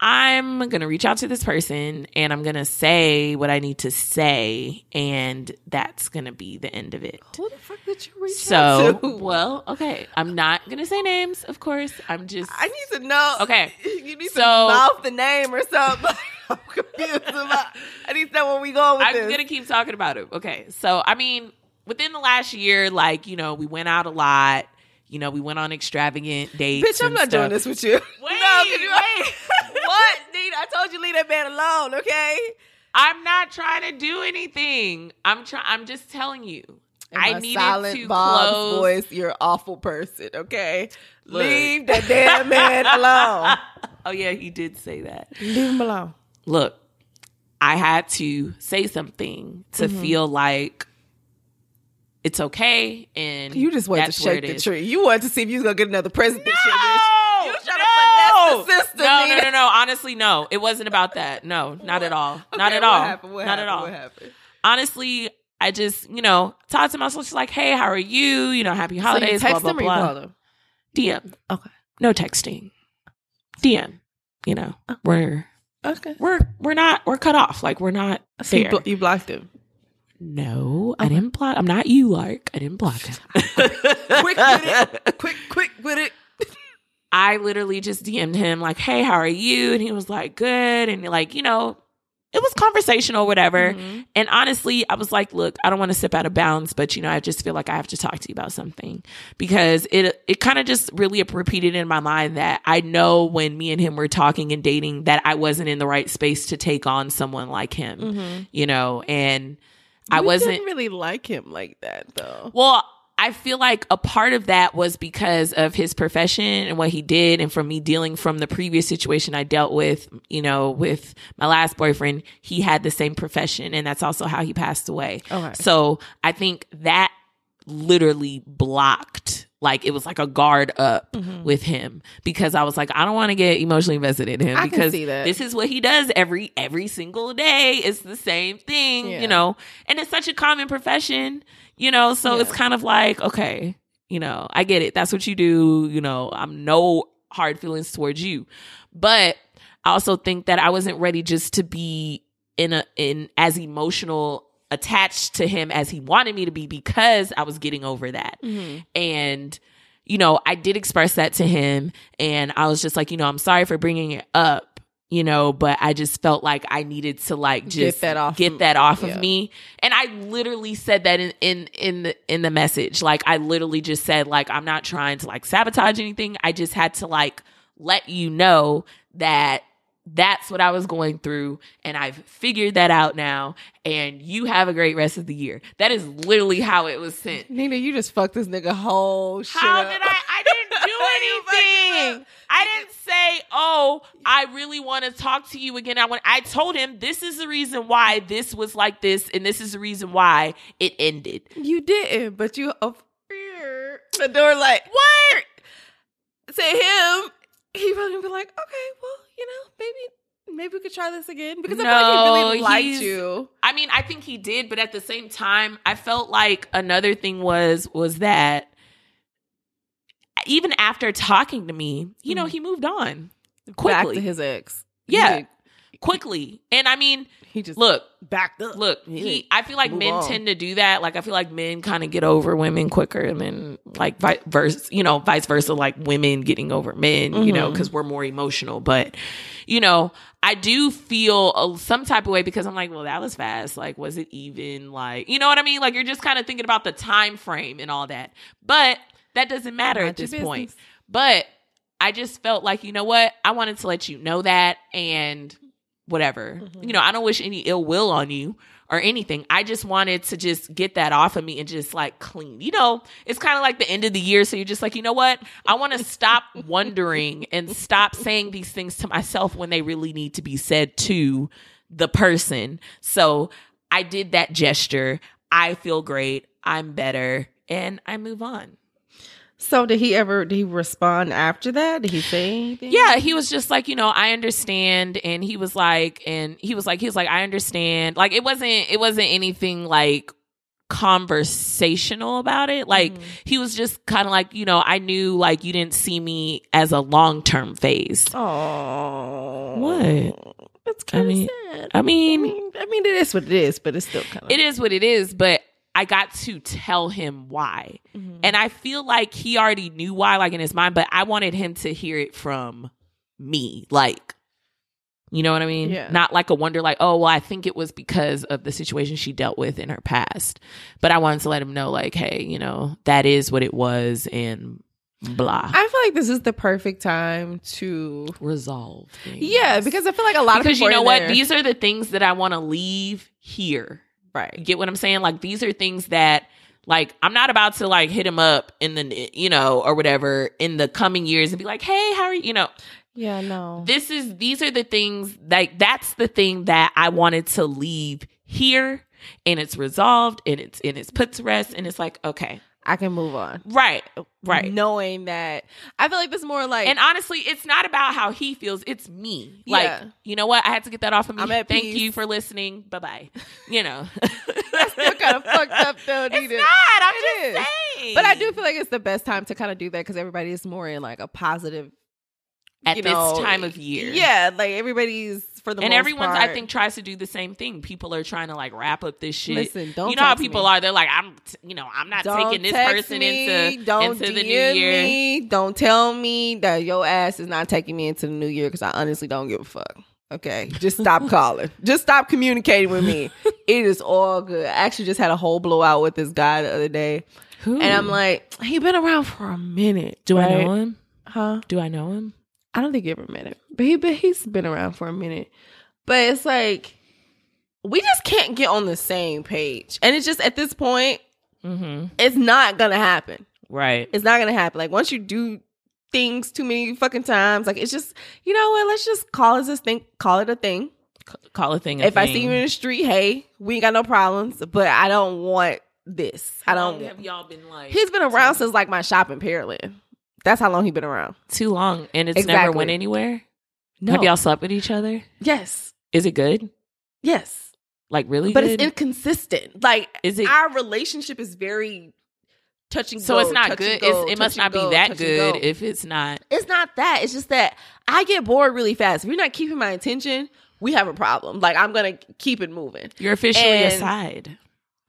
C: I'm going to reach out to this person and I'm going to say what I need to say. And that's going to be the end of it.
B: Who the fuck did you reach
C: So,
B: out to?
C: well, okay. I'm not going to say names, of course. I'm just.
B: I need to know.
C: Okay.
B: You need
C: So-
B: to mouth the name or something. I'm confused about. I need to know where we going with
C: I'm
B: this.
C: gonna keep talking about it. Okay, so I mean, within the last year, like you know, we went out a lot. You know, we went on extravagant dates.
B: Bitch, I'm not
C: stuff.
B: doing this with you.
C: Wait,
B: no, you-
C: wait.
B: what, Nina? I told you leave that man alone. Okay.
C: I'm not trying to do anything. I'm trying. I'm just telling you.
B: In
C: I
B: my
C: needed
B: silent
C: to
B: Bob's
C: close.
B: voice. You're an awful person. Okay.
C: Look.
B: Leave that damn man alone.
C: Oh yeah, he did say that.
B: Leave him alone.
C: Look, I had to say something to
B: Mm-hmm.
C: feel like it's okay, and
B: You just wanted to shake the
C: is.
B: tree. You wanted to see if you was gonna get another president.
C: No.
B: You trying
C: no!
B: to finesse the system.
C: No, no,
B: Nina.
C: no, no. Honestly, no. It wasn't about that. No, not at all. not
B: Okay,
C: at
B: what
C: all.
B: happened? What
C: not
B: happened?
C: at all.
B: What happened?
C: Honestly, I just, you know, talked to my sister. She's like, hey, how are you? You know, happy holidays,
B: so you
C: blah,
B: text
C: blah,
B: you
C: blah.
B: called him?
C: DM.
B: Okay.
C: No texting. DM. You know,
B: Oh.
C: we're,
B: Okay.
C: we're, we're not, we're cut off. Like, we're not
B: So you,
C: there.
B: blo- you blocked him.
C: No, I didn't block. I'm not you, Lark. I didn't block him.
B: Quick with it. Quick, quick with it.
C: I literally just DM'd him like, "Hey, how are you?" And he was like, "Good." And like, you know, it was conversational, whatever.
B: Mhm.
C: And honestly, I was like, "Look, I don't want to step out of bounds, but you know, I just feel like I have to talk to you about something because it it kind of just really repeated in my mind that I know when me and him were talking and dating that I wasn't in the right space to take on someone like him,
B: Mhm.
C: you know, and I wasn't
B: didn't really like him like that though.
C: well, I feel like a part of that was because of his profession and what he did. And from me dealing from the previous situation I dealt with, you know, with my last boyfriend, he had the same profession. And that's also how he passed away.
B: Okay.
C: So I think that literally blocked, like, it was like a guard up
B: Mhm.
C: with him because I was like, I don't want to get emotionally invested in him
B: I can
C: because
B: see that.
C: this is what he does every every single day. It's the same thing,
B: Yeah.
C: you know. And it's such a common profession, you know. So
B: Yeah.
C: it's kind of like, okay, you know, I get it. That's what you do. You know, I'm no hard feelings towards you, but I also think that I wasn't ready just to be in a in as emotional attached to him as he wanted me to be because I was getting over that.
B: Mhm.
C: And, you know, I did express that to him. And I was just like, you know, I'm sorry for bringing it up, you know, but I just felt like I needed to like
B: Get
C: just
B: that off
C: get that off
B: yeah.
C: of me. And I literally said that in, in, in the, in the message. Like, I literally just said, like, I'm not trying to like sabotage anything. I just had to like let you know that that's what I was going through, and I've figured that out now. And you have a great rest of the year. That is literally how it was sent.
B: Nina, you just fucked this nigga whole shit.
C: How
B: up.
C: did I? I didn't do anything. I didn't say, "Oh, I really want to talk to you again." I want. I told him this is the reason why this was like this, and this is the reason why it ended.
B: You didn't, but you here the door like what? To him, he probably be like, okay, well, you know, maybe maybe we could try this again because I feel like he really liked you.
C: I mean, I think he did, but at the same time, I felt like another thing was was that even after talking to me, you know,
B: Mhm.
C: he moved on
B: Back
C: quickly,
B: to his ex.
C: Yeah. Quickly. And I mean,
B: he just
C: look,
B: backed up.
C: look, he, I feel like men
B: on.
C: tend to do that. Like I feel like men kind of get over women quicker, and then like vice versa, you know, vice versa, like women getting over men, you know,
B: mm-hmm.
C: because we're more emotional. But you know, I do feel a, some type of way because I'm like, well, that was fast. Like, was it even like, you know what I mean? Like you're just kind of thinking about the time frame and all that, but that doesn't matter at this point. But I just felt like, you know what? I wanted to let you know that and whatever.
B: Mhm.
C: You know, I don't wish any ill will on you or anything. I just wanted to just get that off of me and just like clean. You know, it's kind of like the end of the year. So you're just like, you know what? I want to stop wondering and stop saying these things to myself when they really need to be said to the person. So I did that gesture. I feel great. I'm better. And I move on.
B: So did he ever? Did he respond after that? Did he say anything?
C: Yeah, he was just like, you know, I understand and he was like and he was like he was like I understand. Like it wasn't it wasn't anything like conversational about it. Like
B: Mhm.
C: he was just kind of like, you know, I knew like you didn't see me as a long-term phase.
B: Oh,
C: What?
B: That's kind of
C: mean-
B: sad.
C: I
B: I
C: mean,
B: mean, I mean, it is what it is, but it's still kind of.
C: it is what it is, but I got to tell him why.
B: Mhm.
C: And I feel like he already knew why, like in his mind, but I wanted him to hear it from me. Like, you know what I mean?
B: Yeah.
C: Not like a wonder, like, oh, well, I think it was because of the situation she dealt with in her past. But I wanted to let him know, like, hey, you know, that is what it was and blah.
B: I feel like this is the perfect time to.
C: Resolve. Things.
B: Yeah, because I feel like a lot
C: because
B: of people
C: you know what?
B: there-
C: These are the things that I want to leave here. You
B: right.
C: get what I'm saying? Like these are things that like I'm not about to like hit him up in the you know or whatever in the coming years and be like, "Hey, how are you?" You know,
B: Yeah, no.
C: this is these are the things like that's the thing that I wanted to leave here and it's resolved and it's and it's put to rest and it's like, okay.
B: I can move on.
C: Right. Right.
B: Knowing that, I feel like this more like
C: And honestly, it's not about how he feels. It's me. Like,
B: Yeah.
C: you know what? I had to get that off of me.
B: I'm at
C: Thank
B: peace.
C: you for listening. Bye bye. You know.
B: that's, feel kind of fucked up though.
C: It's
B: Nita.
C: not. I'm
B: It
C: just
B: is.
C: saying.
B: But I do feel like it's the best time to kind of do that because everybody is more in like a positive
C: at this
B: know,
C: time of year.
B: Yeah, like everybody's for the
C: and everyone's
B: part-
C: I think tries to do the same thing. People are trying to like wrap up this shit.
B: Listen, don't
C: you know how people
B: me.
C: are. They're like, I'm, t- you know, I'm not
B: Don't
C: taking this person
B: me,
C: into
B: don't
C: into the new year.
B: Me, don't tell me that your ass is not taking me into the new year because I honestly don't give a fuck. Okay, just stop calling. Just stop communicating with me. it is all good. I actually just had a whole blowout with this guy the other day,
C: Who?
B: and I'm like, he been around for a minute.
C: do I know him?
B: Huh?
C: Do I know him?
B: I don't think you ever met him, but he but he's been around for a minute. But it's like we just can't get on the same page, and it's just at this point,
C: Mm-hmm.
B: it's not gonna happen.
C: Right.
B: It's not gonna happen. Like once you do things too many fucking times, like it's just you know what? Let's just call it this thing. Call it a thing.
C: Call a thing. A
B: if I see you in the street, hey, we ain't got no problems. But I don't want this. I don't.
C: have y'all been like?
B: He's been around since like my shop in Pearland. That's how long he been around.
C: too long, and it's never went anywhere.
B: No.
C: Have y'all slept with each other?
B: Yes.
C: Is it good?
B: Yes.
C: Like really?
B: but
C: good?
B: it's inconsistent. Like
C: Is it-
B: our relationship is very touching.
C: so
B: go.
C: it's not good.
B: go,
C: it's, it must not be that good
B: go.
C: if it's not.
B: it's not that. It's just that I get bored really fast. If you're not keeping my attention, we have a problem. Like I'm gonna keep it moving.
C: You're officially
B: And-
C: aside.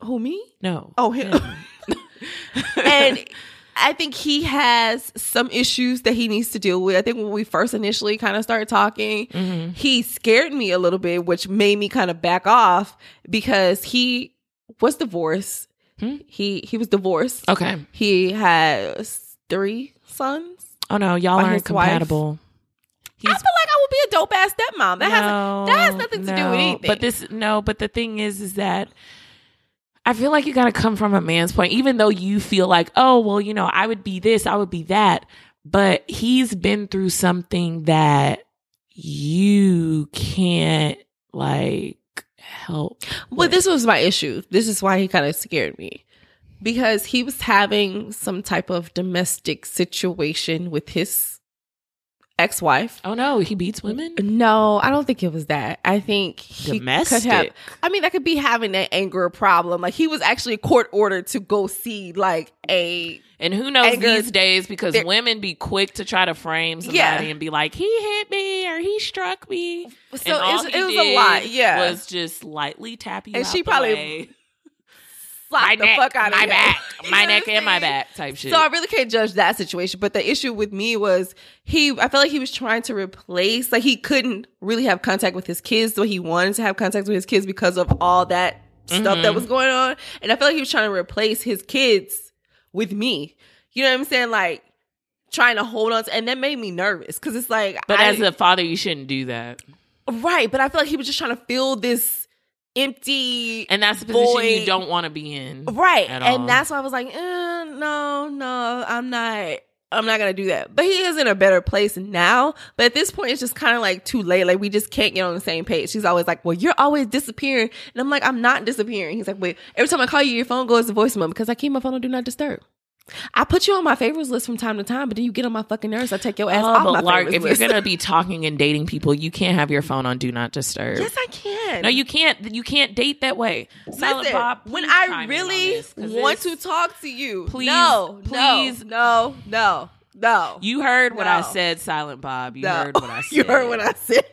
B: Who me?
C: No.
B: Oh him. and I think he has some issues that he needs to deal with. I think when we first initially kind of started talking,
C: Mhm.
B: he scared me a little bit, which made me kind of back off because he was divorced.
C: Hmm?
B: He he was divorced.
C: Okay.
B: He has three sons.
C: Oh no, y'all aren't compatible.
B: I feel like I would be a dope ass stepmom. That has that has nothing to do with anything.
C: But this no, but the thing is is that I feel like you got to come from a man's point even though you feel like, "Oh, well, you know, I would be this, I would be that." But he's been through something that you can't like help.
B: Well,
C: with.
B: this was my issue. This is why he kind of scared me. Because he was having some type of domestic situation with his ex wife.
C: Oh no, he beats women?
B: No, I don't think it was that. I think he
C: Domestic.
B: could have. I mean, that could be having an anger problem. Like he was actually court ordered to go see like a.
C: And who knows
B: Anger-
C: these days because women be quick to try to frame somebody
B: Yeah.
C: and be like, he hit me or he struck me.
B: So it's-
C: he
B: it was a lot. Yeah,
C: was just lightly tap you
B: And she probably
C: way.
B: Slap
C: my
B: the
C: neck,
B: fuck out of
C: my back, my neck and my back type shit.
B: So I really can't judge that situation. But the issue with me was he, I felt like he was trying to replace, like he couldn't really have contact with his kids way he wanted to have contact with his kids because of all that stuff
C: Mhm.
B: that was going on. And I felt like he was trying to replace his kids with me. You know what I'm saying? Like trying to hold on to, and that made me nervous because it's like,
C: but
B: I-
C: as a father, you shouldn't do that.
B: right. But I feel like he was just trying to fill this empty
C: And that's a position you don't want to be in.
B: Right. And
C: all.
B: that's why I was like, eh, no, no, I'm not. I'm not gonna do that. But he is in a better place now. But at this point, it's just kind of like too late. Like we just can't get on the same page. She's always like, "Well, you're always disappearing," and I'm like, "I'm not disappearing." He's like, "Wait, every time I call you, your phone goes to voicemail because I keep my phone on do not disturb." I put you on my favorites list from time to time, but then you get on my fucking nerves. I take your ass
C: Oh,
B: off
C: but
B: my
C: Lark, if you're gonna be talking and dating people, you can't have your phone on do not disturb.
B: yes, I can.
C: No, you can't. You can't date that way. Silent
B: Listen,
C: Bob,
B: when I
C: chime in on
B: really
C: this,
B: want to talk to you,
C: Please,
B: no,
C: please.
B: no, no, no, no.
C: You heard what I said, Silent Bob. You
B: No.
C: heard what I said.
B: you heard what I said.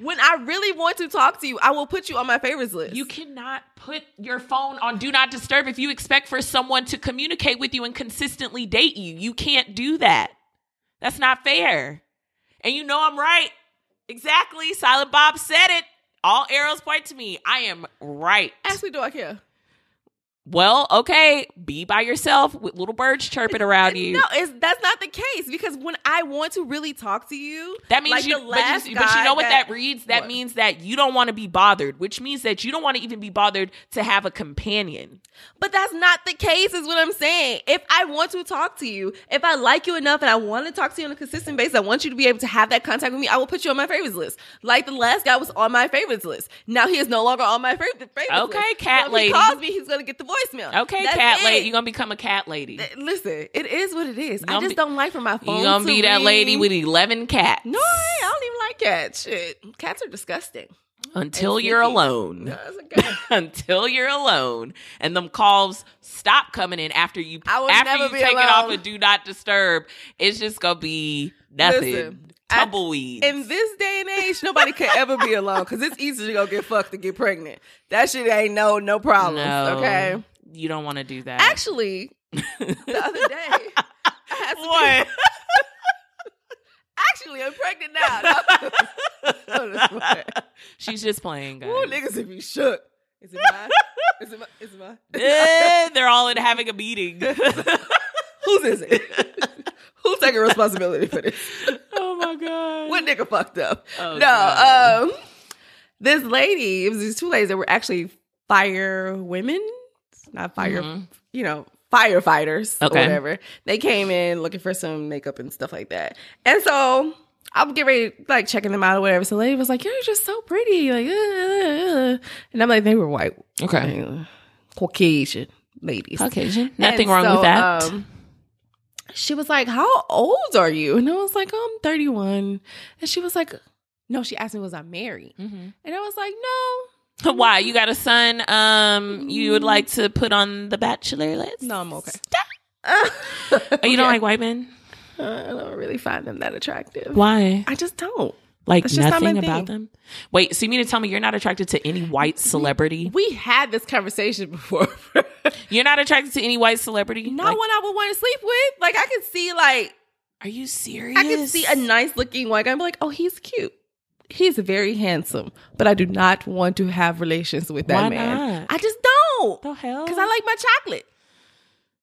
B: When I really want to talk to you, I will put you on my favorites list.
C: You cannot put your phone on do not disturb if you expect for someone to communicate with you and consistently date you. You can't do that. That's not fair. And you know I'm right. Exactly. Silent Bob said it. All arrows point to me. I am right.
B: actually do I care?
C: Well, okay. Be by yourself with little birds chirping around you.
B: No, it's that's not the case because when I want to really talk to you,
C: That means
B: like
C: you,
B: the
C: but you, but you know what that,
B: that-
C: reads? That
B: What?
C: means that you don't want to be bothered, which means that you don't want to even be bothered to have a companion.
B: But that's not the case, is what I'm saying. If I want to talk to you, if I like you enough and I want to talk to you on a consistent basis, I want you to be able to have that contact with me, I will put you on my favorites list. Like the last guy was on my favorites list. Now he is no longer on my favorite favorites
C: Okay,
B: list.
C: cat
B: so if
C: lady.
B: He calls me, he's gonna get the voicemail.
C: Okay,
B: That's
C: cat
B: it.
C: lady. You're to become a cat lady.
B: Th- Listen, it is what it is. I just
C: be-
B: don't like for my phone.
C: You're to be that lady with 11 cats.
B: No, I, don't even like cats. Shit, cats are disgusting.
C: until
B: And
C: you're
B: sneaky.
C: alone.
B: No, okay.
C: until you're alone and them calls stop coming in after you after
B: never
C: you
B: be
C: take it off
B: alone.
C: of do not disturb it's just gonna be nothing
B: Listen, I-
C: tumbleweeds
B: In this day and age, nobody could ever be alone because it's easy to go get fucked to get pregnant. That shit ain't no no problems.
C: no
B: Okay.
C: you don't want to do that
B: Actually, the other day, I had some
C: what
B: Actually, I'm pregnant now. No, that's fine.
C: she's just playing guys.
B: Ooh, niggas would be shook. Is it mine? Is it mine? Is it mine?
C: Eh, they're all in having a meeting
B: Whose is it? Who's taking responsibility for this?
C: oh my god
B: What nigga fucked up?
C: Oh,
B: no,
C: God.
B: um, this lady, it was these two ladies that were actually fire women, not fire,
C: Mhm.
B: you know, firefighters
C: Okay.
B: or whatever. They came in looking for some makeup and stuff like that. And so I'm getting ready, like checking them out or whatever. So the lady was like, You're just so pretty. Like, uh, uh, uh. and I'm like, they were white,
C: okay
B: uh, Caucasian ladies.
C: caucasian nothing
B: And
C: wrong
B: so,
C: with that
B: um, she was like, How old are you? And I was like, oh, I'm 31. And she was like, No, she asked me, Was I married?
C: Mhm.
B: And I was like, No.
C: why you got a son um you would like to put on the bachelor list
B: No, I'm okay.
C: oh, you don't like white men
B: Uh, I don't really find them that attractive.
C: why
B: I just don't.
C: Like
B: That's just not my
C: nothing
B: thing.
C: about them. Wait, so you mean to tell me you're not attracted to any white celebrity?
B: We had this conversation before.
C: You're not attracted to any white celebrity?
B: Not
C: Like,
B: one I would want to sleep with. Like I could see like
C: Are you serious?
B: I could see a nice looking white guy and be like, oh, he's cute. He's very handsome, but I do not want to have relations with that
C: Why
B: man.
C: not?
B: I just don't.
C: the hell?
B: Because I like my chocolate.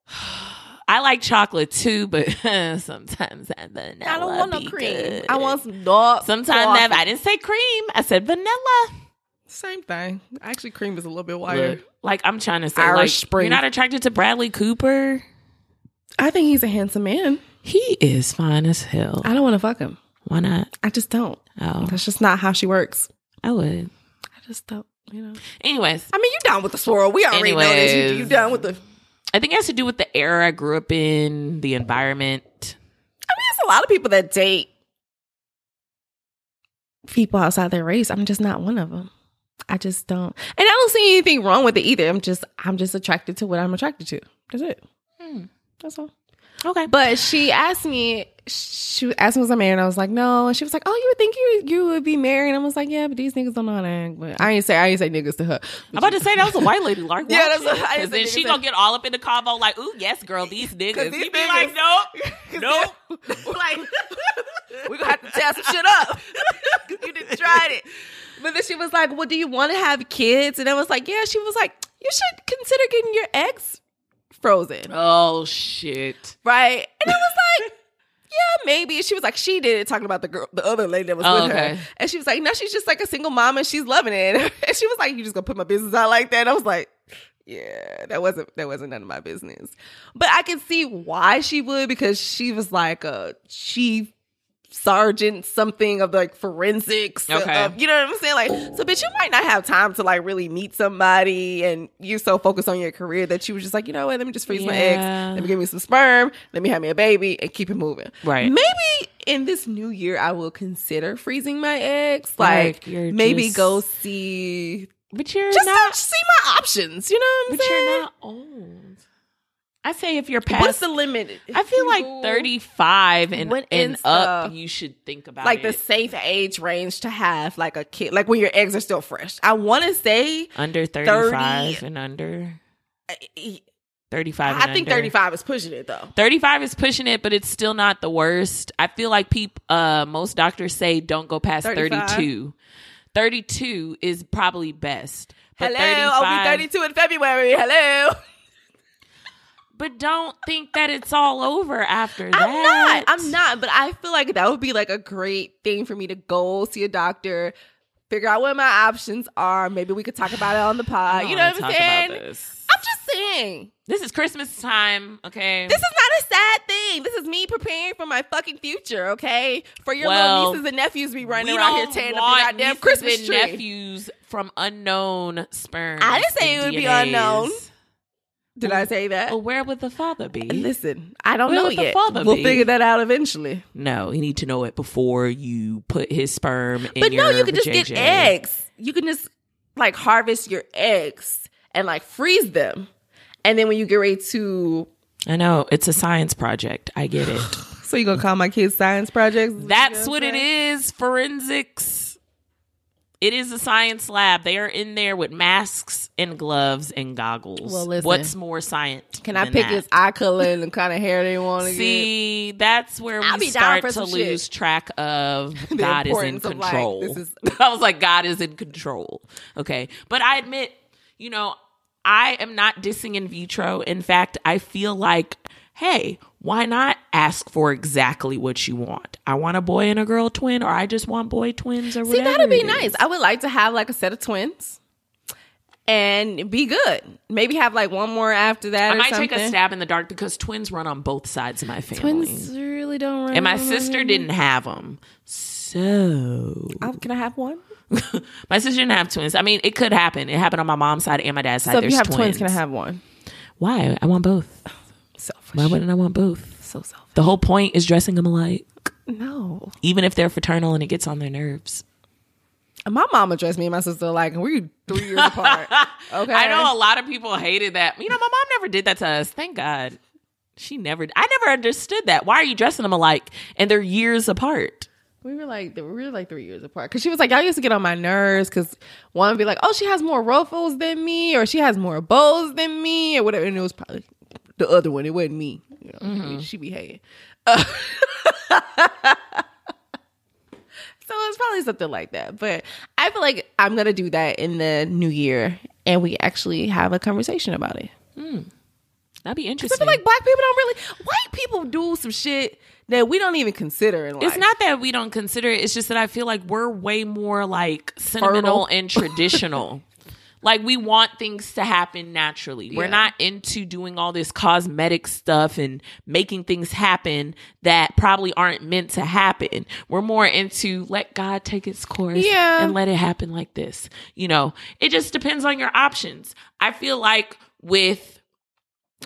C: I like chocolate too, but sometimes that vanilla.
B: I don't want no cream.
C: good.
B: I want some dark.
C: Sometimes that I didn't say cream. I said vanilla.
B: Same thing. Actually, cream is a little bit whiter.
C: Look, like I'm trying to say,
B: Irish
C: like,
B: Spring.
C: you're not attracted to Bradley Cooper.
B: I think he's a handsome man.
C: He is fine as hell.
B: I don't want to fuck him.
C: Why not?
B: I just don't.
C: Oh,
B: That's just not how she works.
C: I would.
B: I just don't. You know.
C: Anyways,
B: I mean, you down with the swirl? We already know this. You,
C: Anyways.
B: you down with the?
C: I think it has to do with the era I grew up in, the environment.
B: I mean, there's a lot of people that date people outside their race. I'm just not one of them. I just don't, and I don't see anything wrong with it either. I'm just, I'm just attracted to what I'm attracted to. That's it.
C: Hmm.
B: That's all.
C: Okay.
B: But she asked me, she asked me was I married, and I was like, no. And she was like, oh, you would think you you would be married? And I was like, yeah, but these niggas don't know how to act. But I ain't say I ain't say niggas to her.
C: I'm about to say that was a white lady, Lark.
B: Yeah, that's what I
C: then she gonna get all up in the convo like, "Ooh, yes, girl, these niggas."
B: these
C: He be
B: niggas-
C: like, "Nope, nope."
B: like we gonna have to tear some shit up. you didn't try it. But then she was like, "Well, do you want to have kids?" And I was like, "Yeah." She was like, "You should consider getting your eggs frozen,
C: Oh shit!
B: right?" And I was. Yeah, maybe. She was like, she did it, talking about the girl, the other lady that was
C: Oh,
B: with
C: okay.
B: her. And she was like, no, she's just like a single mom and she's loving it. And she was like, you just gonna put my business out like that? And I was like, yeah, that wasn't that wasn't none of my business. But I can see why she would because she was like a chief sergeant something of like forensics.
C: Uh, okay.
B: of- you know what I'm saying? Like, so bitch, you might not have time to like really meet somebody and you're so focused on your career that you was just like, you know what, let me just freeze my eggs. Let me give me some sperm. Let me have me a baby and keep it moving.
C: Right.
B: Maybe in this new year I will consider freezing my eggs.
C: Like,
B: Like, maybe
C: just-
B: go see
C: But you're
B: just
C: not.
B: see my options. You know what I'm
C: But
B: saying?
C: you're not old. I say if you're past,
B: What's the limit?
C: I feel
B: You
C: like 35 and,
B: What
C: and
B: is
C: up,
B: the-
C: you should think about
B: like
C: it.
B: the safe age range to have like a kid, like when your eggs are still fresh. I want to say,
C: under 35 and under. 35 and
B: I think
C: under.
B: 35 is pushing it though.
C: 35 is pushing it, but it's still not the worst. I feel like people, uh, most doctors say don't go past
B: 35?
C: 32. 32 is probably best.
B: Hello, I'll be 32 in February. Hello.
C: But don't think that it's all over after that.
B: I'm not. I'm not. But I feel like that would be like a great thing for me to go see a doctor, figure out what my options are. Maybe we could talk about it on the pod. You know what I'm saying? I'm just saying.
C: this is Christmas time, okay?
B: This is not a sad thing. This is me preparing for my fucking future, okay? For your
C: Well,
B: little nieces and nephews to be running around here tearing up the goddamn Christmas tree.
C: nephews from unknown sperm.
B: I didn't say it would be unknown. Did I say that?
C: Well, where would the father be?
B: Listen, I don't
C: Where
B: know yet.
C: father
B: We'll
C: be?
B: figure that out eventually.
C: No, you need to know it before you put his sperm in
B: But no, you can just get eggs. You can just like harvest your eggs and like freeze them. And then when you get ready to
C: I know it's a science project. I get it.
B: So you gonna call my kids science projects?
C: That's what it is. Forensics. It is a science lab. They are in there with masks and gloves and goggles.
B: Well, listen.
C: What's more science?
B: Can I pick
C: that?
B: his eye color and the kind of hair they want to get?
C: See, that's where
B: I'll
C: we start to
B: some shit.
C: lose track of God is in
B: like,
C: control.
B: this is-
C: I was like, God is in control. Okay. But I admit, you know, I am not dissing in vitro. In fact, I feel like, hey, why not ask for exactly what you want? I want a boy and a girl twin, or I just want boy twins, or
B: See,
C: whatever.
B: that'd be nice. I would like to have like a set of twins and be good. Maybe have like one more after that.
C: I might take a stab in the dark because twins run on both sides of my family.
B: Twins really don't. Run
C: and my sister didn't have them. So
B: Oh, can I have one?
C: my sister didn't have twins. I mean, it could happen. It happened on my mom's side and my dad's side.
B: So if
C: There's
B: you have twins. can I have one?
C: Why? I want both.
B: Selfish.
C: Why wouldn't I want both?
B: so selfish.
C: The whole point is dressing them alike,
B: No,
C: even if they're fraternal and it gets on their nerves.
B: my mom addressed me and my sister like, and we three years apart. Okay,
C: I know a lot of people hated that. You know, my mom never did that to us. Thank God. She never. I never understood that. Why are you dressing them alike and they're years apart?
B: We were like, we were like three years apart. Cause she was like, y'all used to get on my nerves. Cause one would be like, oh, she has more ruffles than me, or she has more bows than me, or whatever. And it was probably the other one. It wasn't me. You know, I mean, she be hating. Uh, so it's probably something like that. But I feel like I'm gonna do that in the new year, and we actually have a conversation about it.
C: That'd be
B: I
C: interesting.
B: feel like black people don't really. White people do some shit that we don't even consider in life.
C: It's not that we don't consider it. It's just that I feel like we're way more like sentimental
B: Fertile.
C: and traditional. like we want things to happen naturally. We're not into doing all this cosmetic stuff and making things happen that probably aren't meant to happen. We're more into let God take its course
B: Yeah.
C: and let it happen like this. You know, it just depends on your options. I feel like with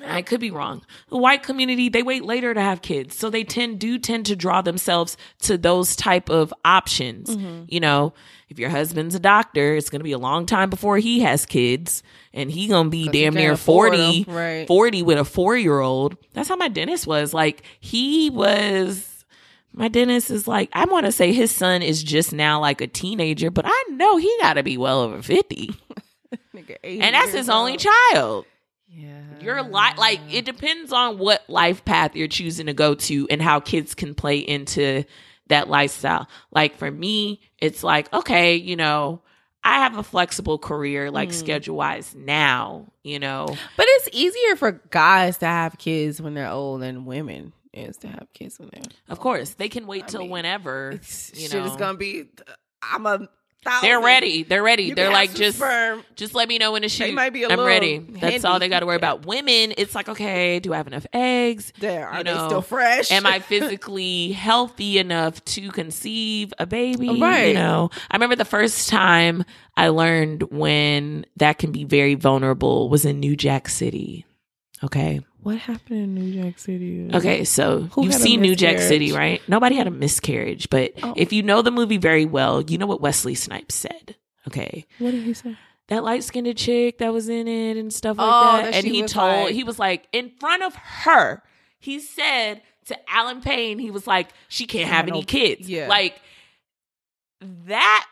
C: I could be wrong. The white community, they wait later to have kids. So they tend do tend to draw themselves to those type of options.
B: Mm-hmm.
C: You know, if your husband's a doctor, it's going to be a long time before he has kids and he going to be damn near
B: afford
C: 40,
B: right.
C: 40 with a 4-year-old. That's how my dentist was. Like he was my dentist is like I want to say his son is just now like a teenager, but I know he got to be well over 50.
B: Nigga,
C: And that's his only child
B: Yeah.
C: your life like it depends on what life path you're choosing to go to and how kids can play into that lifestyle like for me it's like okay you know i have a flexible career like mm. schedule wise now you know
B: But it's easier for guys to have kids when they're old than women is to have kids when they're.
C: of course they can wait till
B: mean,
C: whenever you
B: Shit
C: know
B: is gonna be. I'm a.
C: They're ready they're ready
B: You
C: they're like just
B: sperm.
C: just let me know when to shoot
B: might be a
C: i'm
B: little
C: ready that's all they got to worry about women it's like okay do i have enough eggs
B: There are
C: you
B: they still fresh?
C: Am I physically healthy enough to conceive a baby? You know, I remember the first time I learned when that can be very vulnerable was in New Jack City. Okay.
B: What happened in New Jack City?
C: Okay. So
B: Who
C: you've seen New Jack City, right? Nobody had a miscarriage, but
B: Oh.
C: if you know the movie very well, you know what Wesley Snipes said. Okay.
B: What did he say?
C: That light skinned chick that was in it and stuff like
B: Oh,
C: that.
B: that
C: And he told,
B: like-
C: he was like, in front of her, he said to Allen Payne, he was like, she can't have any kids.
B: yeah.
C: Like, that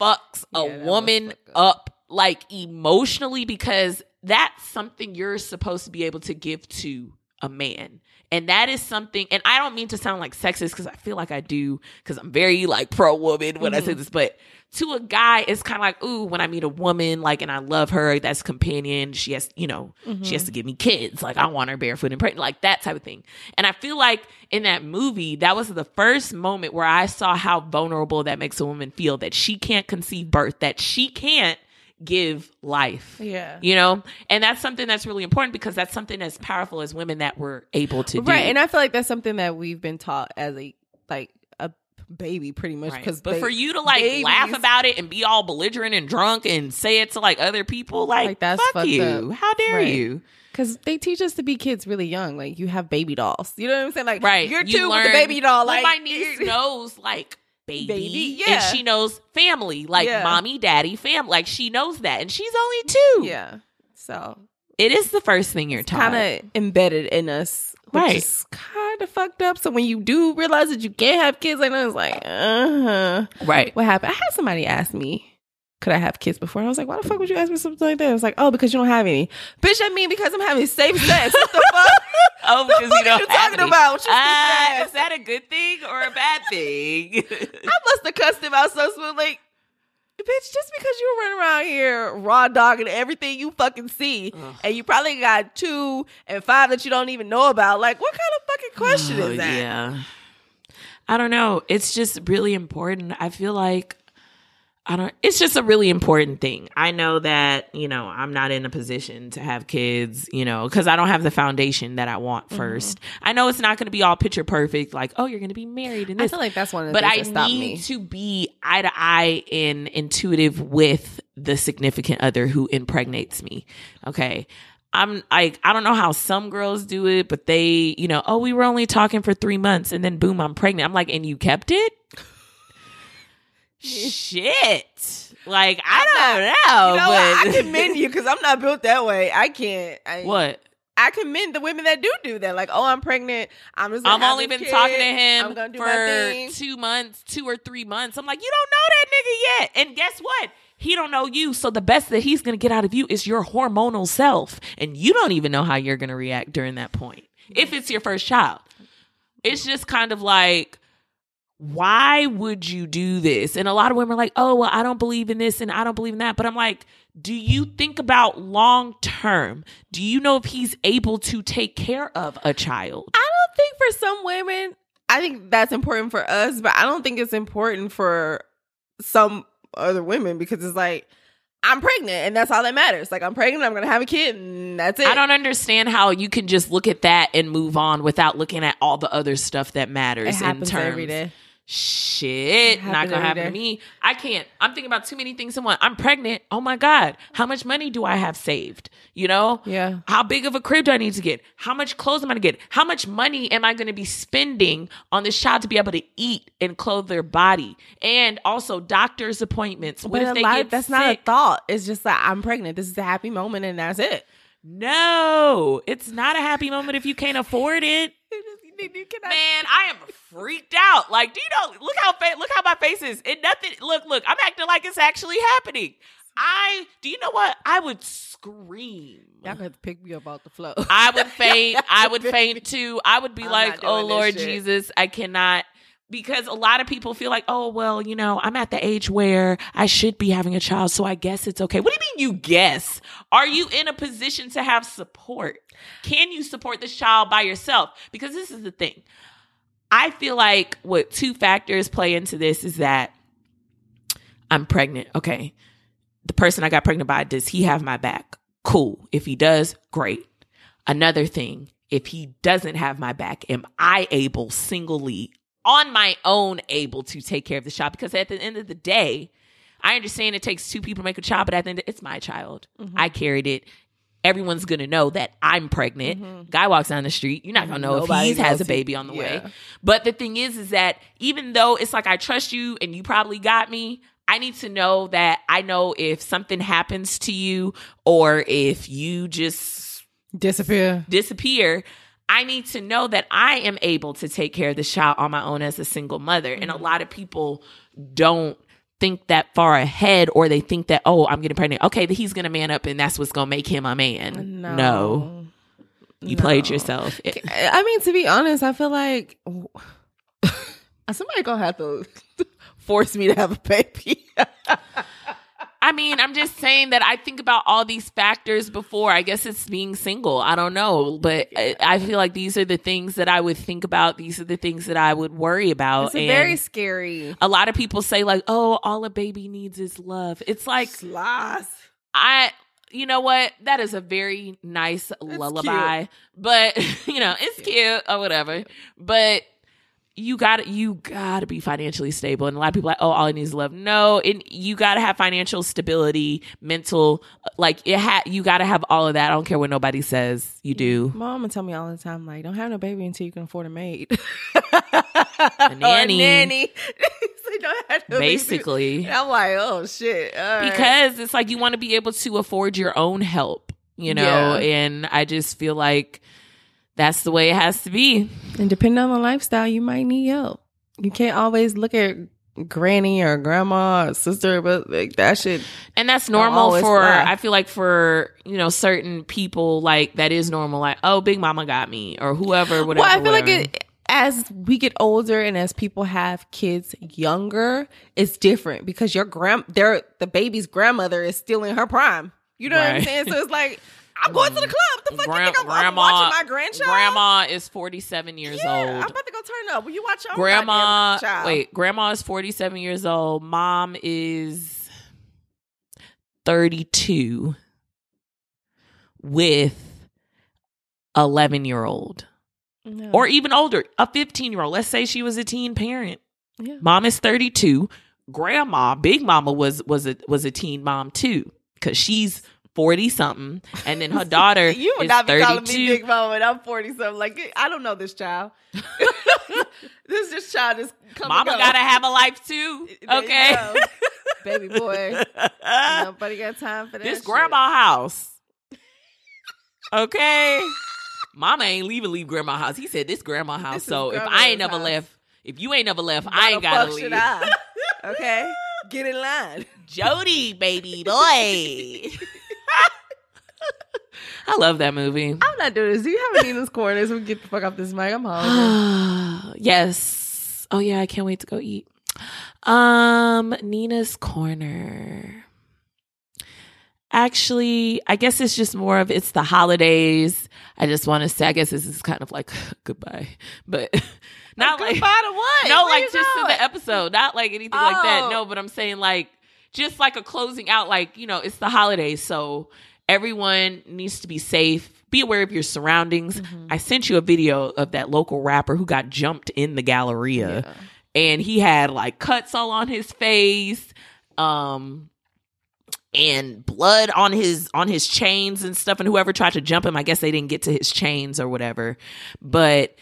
C: fucks a
B: Yeah, that was
C: woman up, like emotionally, because that's something you're supposed to be able to give to a man. And that is something, and I don't mean to sound like sexist because I feel like I do, because I'm very like pro woman when I
B: Mm-hmm.
C: say this, but to a guy, it's kind of like, ooh, when I meet a woman, like, and I love her, that's companion. She has, you know, she
B: Mm-hmm.
C: has to give me kids. Like, I want her barefoot and pregnant, like that type of thing. And I feel like in that movie, that was the first moment where I saw how vulnerable that makes a woman feel that she can't conceive birth, that she can't give life.
B: Yeah.
C: You know, and that's something that's really important because that's something as powerful as women that we're able to do.
B: Right, and I feel like that's something that we've been taught as a like a baby, pretty much.
C: Right.
B: Because
C: But for you to like laugh about it and be all belligerent and drunk and say it to like other people, like,
B: Like, that's
C: fuck you.
B: up.
C: How dare
B: Right.
C: you?
B: because they teach us to be kids really young. Like you have baby dolls. You know what I'm saying? Like
C: Right.
B: you're
C: You
B: two with the
C: learn-
B: baby doll. Like
C: my niece knows like baby,
B: Baby,
C: and she knows family, like
B: Yeah.
C: mommy, daddy, fam. Like she knows that, and she's only two.
B: Yeah. So
C: it is the first thing you're taught.
B: kind of embedded in us, which
C: Right.
B: is kind of fucked up. So when you do realize that you can't have kids, like that, it's like, uh huh.
C: right.
B: What happened? I had somebody ask me, could I have kids before? And I was like, why the fuck would you ask me something like that? I was like, oh, because you don't have any. Bitch, I mean, because I'm having safe sex. What the fuck?
C: Oh, because you don't
B: you talking
C: any.
B: about? What you
C: ah,
B: stupid
C: is that a good thing or a bad thing?
B: I must have cussed him out so smooth. Like, bitch, just because you run around here raw dogging everything you fucking see,
C: Ugh.
B: and you probably got two and five that you don't even know about, like, what kind of fucking question
C: Oh,
B: is that?
C: Yeah. I don't know. It's just really important. I feel like I don't it's just a really important thing. I know that, you know, I'm not in a position to have kids, you know, cuz I don't have the foundation that I want mm-hmm. 1st I know it's not going to be all picture perfect like, oh, you're going to be married and
B: I feel like that's one of the
C: but I
B: things that stopped
C: need
B: me.
C: to be eye to eye and intuitive with the significant other who impregnates me. Okay. I'm like, I don't know how some girls do it, but they, you know, oh, we were only talking for three months and then boom, I'm pregnant. I'm like, and you kept it? Shit. Like, I don't know.
B: You know
C: but
B: I commend you because I'm not built that way. I can't. I,
C: what?
B: I commend the women that do do that. Like, oh, I'm pregnant. I'm just.
C: I've only been
B: kid.
C: talking to him
B: I'm gonna do
C: for two months, two or three months. I'm like, you don't know that nigga yet. And guess what? He don't know you. So the best that he's gonna get out of you is your hormonal self. And you don't even know how you're gonna react during that point. If it's your first child. It's just kind of like, why would you do this? And a lot of women are like, oh, well, I don't believe in this and I don't believe in that. But I'm like, do you think about long term? Do you know if he's able to take care of a child?
B: I don't think for some women, I think that's important for us, but I don't think it's important for some other women because it's like I'm pregnant and that's all that matters. Like I'm pregnant, I'm gonna have a kid, and that's it.
C: I don't understand how you can just look at that and move on without looking at all the other stuff that matters
B: It
C: in terms.
B: every day.
C: Shit, not gonna happen to me. I can't. I'm thinking about too many things in one. I'm pregnant. Oh my god, how much money do I have saved? You know,
B: Yeah.
C: How big of a crib do I need to get? How much clothes am I gonna get? How much money am I gonna be spending on this child to be able to eat and clothe their body? And also doctor's appointments. What
B: But
C: if they
B: lot-
C: get
B: that's not a thought. It's just like I'm pregnant. This is a happy moment, and that's it.
C: No, it's not a happy moment if you can't afford it. Man, I am freaked out. Like, do you know? Look how fa- look how my face is. It nothing. Look, look. I'm acting like it's actually happening. I. Do you know what? I would scream.
B: Y'all to pick me up off the floor.
C: I would faint. I would faint too. I would be
B: I'm
C: like, "Oh Lord. Jesus, I cannot." Because a lot of people feel like, "Oh well, you know, I'm at the age where I should be having a child, so I guess it's okay." What do you mean you guess? Are you in a position to have support? Can you support this child by yourself? Because this is the thing. I feel like what two factors play into this is that I'm pregnant. Okay. The person I got pregnant by, does he have my back? Cool. If he does, great. Another thing, if he doesn't have my back, am I able singly on my own able to take care of the child? Because at the end of the day, I understand it takes two people to make a child, but at the end, it's my child. Mm-hmm. I carried it. Everyone's gonna know that I'm pregnant. Mm-hmm. Guy walks down the street, you're not gonna know
B: Nobody
C: if he has a baby on the way. But the thing is, is that even though it's like I trust you and you probably got me, I need to know that I know if something happens to you or if you just
B: Disappear.
C: disappear, I need to know that I am able to take care of the child on my own as a single mother. And a
B: Mm-hmm.
C: lot of people don't think that far ahead or they think that, oh, I'm getting pregnant. Okay, he's going to man up and that's what's going to make him a man. No. no. You played
B: No.
C: yourself. It-
B: I mean, to be honest, I feel like somebody gonna have to force me to have a baby.
C: I mean, I'm just saying that I think about all these factors before. I guess it's being single. I don't know, but I, I feel like these are the things that I would think about. These are the things that I would worry about.
B: it's very scary.
C: a lot of people say like, "Oh, all a baby needs is love." It's like
B: Sloth.
C: I you know what? That is a very nice lullaby. But, you know, it's cute or whatever. But you got you got to be financially stable and a lot of people are like oh all it need is love no and you got to have financial stability mental uh, like it ha- you got to have all of that i don't care what nobody says you do
B: Mom would tell me all the time, like, don't have no baby until you can afford a maid.
C: A nanny.
B: A nanny. So don't have no baby.
C: basically
B: I'm like, oh shit. Right.
C: because it's like you want to be able to afford your own help you know
B: Yeah.
C: and i just feel like that's the way it has to be
B: and depending on the lifestyle, you might need help. You can't always look at granny or grandma or sister, but like that shit.
C: And that's normal for
B: lie.
C: I feel like for, you know, certain people like that is normal like, oh, Big Mama got me or whoever whatever.
B: well, I feel like it as we get older and as people have kids younger, it's different because your grand, their the baby's grandmother is still in her prime. You know what I'm saying? So it's like I'm going to the club. The fuck
C: Gra-
B: you think I'm, I'm watching my grandchild?
C: Grandma is 47 years
B: yeah,
C: old.
B: I'm about to go turn up. Will you watch your
C: grandma wait grandma is 47 years old mom is 32 with 11 year old
B: No.
C: or even older a 15 year old let's say she was a teen parent
B: Yeah.
C: mom is 32 grandma big mama was was a was a teen mom too because she's 40 something and then her daughter
B: You would
C: is
B: not be
C: 32
B: calling me big mama and I'm 40 something. Like, I don't know this child. this this child is coming.
C: mama gotta have a life too okay
B: Baby boy. Nobody got time for that.
C: this
B: shit.
C: grandma house. Okay. Mama ain't leaving leave grandma house. He said this grandma house.
B: This is
C: so if I ain't never
B: house.
C: left, if you ain't never left,
B: Why
C: I ain't gotta leave.
B: should I? Okay, get in line.
C: Jody, baby boy. I love that movie.
B: I'm not doing this. Do you have any Nina's corners? We get the fuck off this mic. I'm hungry.
C: yes. Oh yeah, I can't wait to go eat. Um, Nina's corner. Actually, I guess it's just more of it's the holidays. I just want to say, I guess this is kind of like goodbye, but not like
B: Goodbye to what?
C: no,
B: Where
C: like just to the episode, not like anything like that.
B: Oh.
C: No, but I'm saying like just like a closing out. Like you know, it's the holidays, so everyone needs to be safe. Be aware of your surroundings.
B: Mm-hmm.
C: I sent you a video of that local rapper who got jumped in the Galleria,
B: Yeah.
C: and he had like cuts all on his face. Um, and blood on his on his chains and stuff and whoever tried to jump him i guess they didn't get to his chains or whatever but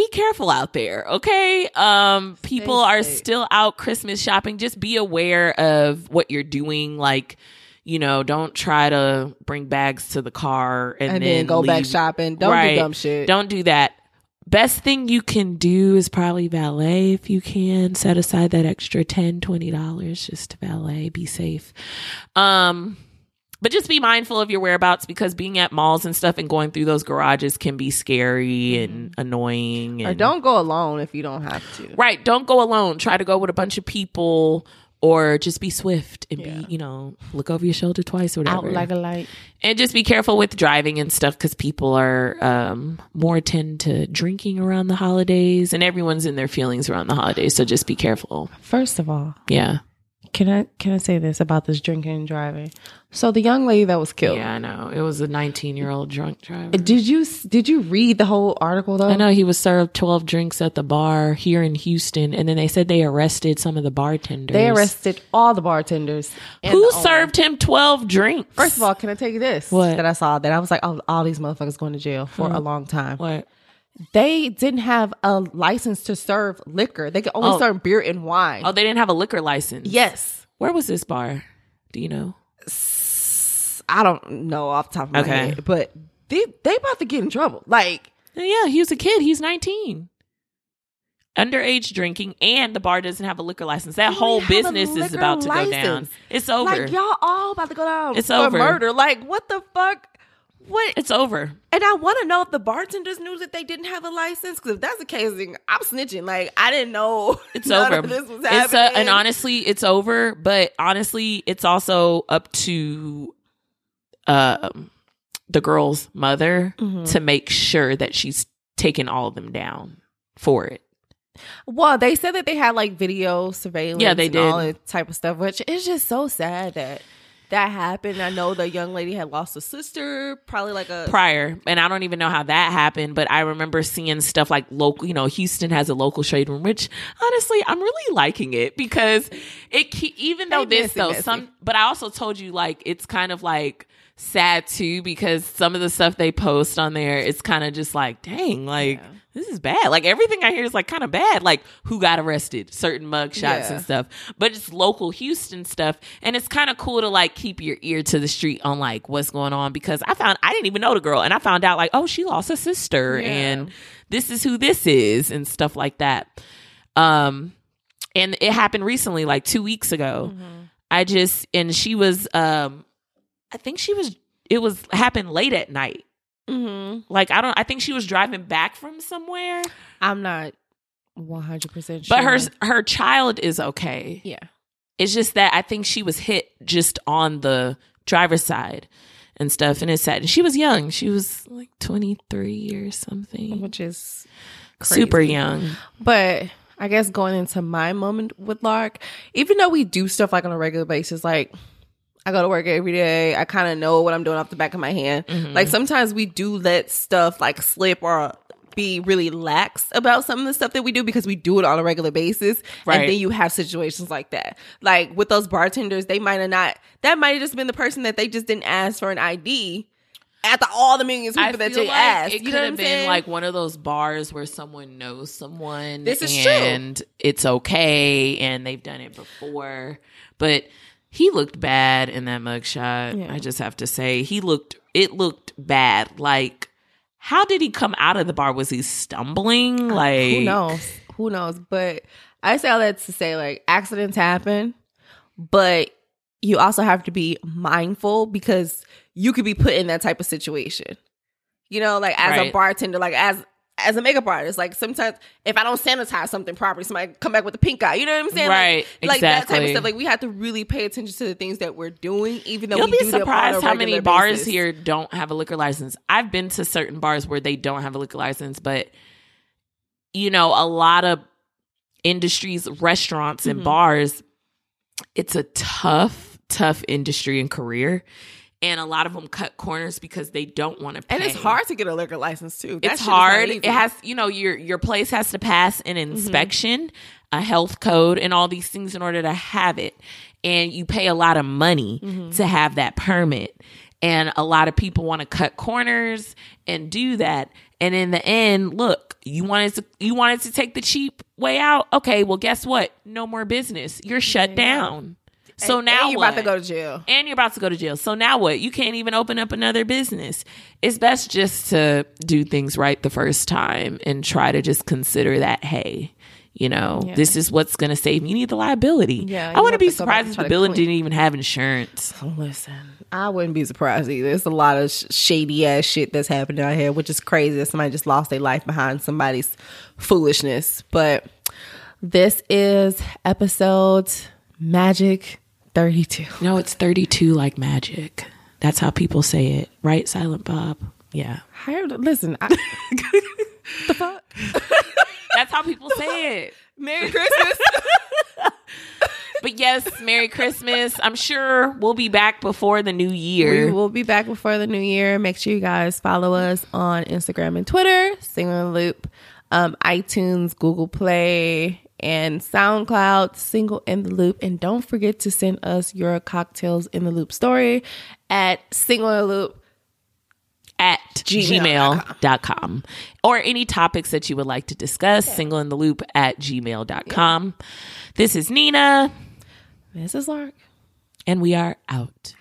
C: be careful out there okay um people are still out christmas shopping just be aware of what you're doing like you know don't try to bring bags to the car and,
B: and, then, go back shopping. Don't
C: Right.
B: do dumb shit.
C: don't do that. Best thing you can do is probably valet if you can. Set aside that extra 10 $20 just to valet. Be safe. Um, but just be mindful of your whereabouts because being at malls and stuff and going through those garages can be scary and annoying. And,
B: Mm-hmm. Or don't go alone if you don't have to.
C: Right. Don't go alone. Try to go with a bunch of people or just be swift and
B: Yeah.
C: be, you know, look over your shoulder twice or whatever
B: Out like a light.
C: and just be careful with driving and stuff because people are um, more tend to drinking around the holidays and everyone's in their feelings around the holidays so just be careful
B: First of all,
C: yeah
B: can I can I say this about this drinking and driving? So the young lady that was killed.
C: yeah i know it was a 19 year old drunk driver
B: Did you did you read the whole article though?
C: i know he was served 12 drinks at the bar here in houston and then they said they arrested some of the bartenders
B: They arrested all the bartenders.
C: who
B: the owner.
C: served him 12 drinks
B: First of all, can I tell you this?
C: What?
B: that I saw that I was like, oh, all these motherfuckers going to jail for a long time.
C: what
B: They didn't have a license to serve liquor. They could only
C: Oh.
B: serve beer and wine.
C: oh they didn't have a liquor license
B: yes,
C: where was this bar do you know
B: I don't know off the top of my
C: Okay.
B: head, but they they about to get in trouble. Like
C: Yeah, he was a kid. He's 19. Underage drinking, and the bar doesn't have a liquor license. That whole
B: don't have a
C: business is about to go down. It's over.
B: like y'all all about to go down
C: It's
B: for
C: over.
B: murder. Like what the fuck? What?
C: it's over.
B: And I want to know if the bartenders knew that they didn't have a license. Because if that's the case, then I'm snitching. Like I didn't know.
C: It's over.
B: This was
C: it's
B: happening.
C: a, and honestly, it's over. But honestly, it's also up to um, the girl's mother
B: Mm-hmm.
C: to make sure that she's taking all of them down for it.
B: Well, they said that they had like video surveillance.
C: Yeah, they
B: and all
C: did.
B: that type of stuff, which is just so sad that that happened. I know the young lady had lost a sister, probably like a
C: prior and i don't even know how that happened but i remember seeing stuff like local you know houston has a local shade room which honestly i'm really liking it because it ke- even though this though some but i also told you like it's kind of like sad too because some of the stuff they post on there it's kind of just like dang like
B: Yeah.
C: This is bad. Like everything i hear is like kind of bad. Like who got arrested? Certain mug shots
B: Yeah.
C: and stuff. But it's local houston stuff and it's kind of cool to like keep your ear to the street on like what's going on because i found i didn't even know the girl and i found out like oh she lost a sister
B: Yeah.
C: and this is who this is and stuff like that. Um and it happened recently like two weeks ago.
B: Mm-hmm.
C: i just and she was um i think she was it was happened late at night
B: Mhm.
C: like i don't i think she was driving back from somewhere.
B: I'm not 100 percent sure.
C: but her her child is okay.
B: Yeah,
C: it's just that i think she was hit just on the driver's side and stuff and it's sad. And she was young. She was like 23 or something.
B: Which is crazy.
C: super young.
B: But I guess going into my moment with Lark, even though we do stuff like on a regular basis, like I go to work every day, I kind of know what I'm doing off the back of my hand.
C: Mm-hmm.
B: Like sometimes we do let stuff like slip or be really lax about some of the stuff that we do because we do it on a regular basis.
C: Right.
B: And then you have situations like that. Like with those bartenders, they might have not, that might have just been the person that they just didn't ask for an ID after all the millions of people that they
C: like
B: asked.
C: it could have been
B: saying?
C: like one of those bars where someone knows someone.
B: This is true.
C: and it's okay, and they've done it before. But he looked bad in that mugshot.
B: Yeah.
C: I just have to say, he looked. It looked bad. Like, how did he come out of the bar? Was he stumbling? Like,
B: who knows who knows but i say all that to say like accidents happen but you also have to be mindful because you could be put in that type of situation you know like as a bartender like as as a makeup artist like sometimes if i don't sanitize something properly somebody come back with a pink eye you know what i'm saying Like-
C: Right,
B: like, that type of stuff like we have to really pay attention to the things that we're doing even though
C: You'll
B: we
C: be
B: do them on a
C: surprised how many bars
B: basis.
C: here don't have a liquor license. I've been to certain bars where they don't have a liquor license, but you know, a lot of industries, restaurants and
B: Mhm.
C: bars, it's a tough, tough industry and career. And a lot of them cut corners because they don't want to pay.
B: and it's hard to get a liquor license too That
C: It's
B: shit is not
C: hard. It has, you know, your your place has to pass an
B: Mm-hmm.
C: inspection, a health code, and all these things in order to have it. And you pay a lot of money
B: Mm-hmm.
C: to have that permit. And a lot of people want to cut corners and do that. And in the end, look, you wanted to you wanted to take the cheap way out. Okay, well, guess what? No more business. You're shut down. So
B: And-
C: now
B: and you're about to go to jail
C: and you're about to go to jail. So now what? You can't even open up another business. It's best just to do things right the first time and try to just consider that, hey, you know,
B: Yeah.
C: this is what's going to save me. You need the liability.
B: Yeah,
C: I wouldn't be
B: to go back
C: surprised if the building didn't even have insurance.
B: Listen, I wouldn't be surprised either. There's a lot of sh- shady ass shit that's happening out here, which is crazy that somebody just lost their life behind somebody's foolishness. But this is episode Magic 32.
C: No, it's 32 like magic. That's how people say it, right? Silent Bob. Yeah.
B: Heard, listen, I, the fuck?
C: That's how people say it.
B: Merry Christmas.
C: But yes, Merry Christmas. I'm sure we'll be back before the new year.
B: we will be back before the new year. Make sure you guys follow us on Instagram and Twitter, in the Loop, um, iTunes, Google Play, and SoundCloud, Single in the Loop. And don't forget to send us your cocktails in the loop story at Single in the Loop.
C: at
B: Gmail.com.
C: gmail.com or any topics that you would like to discuss single in the loop at gmail.com this is nina
B: This is Lark.
C: and we are out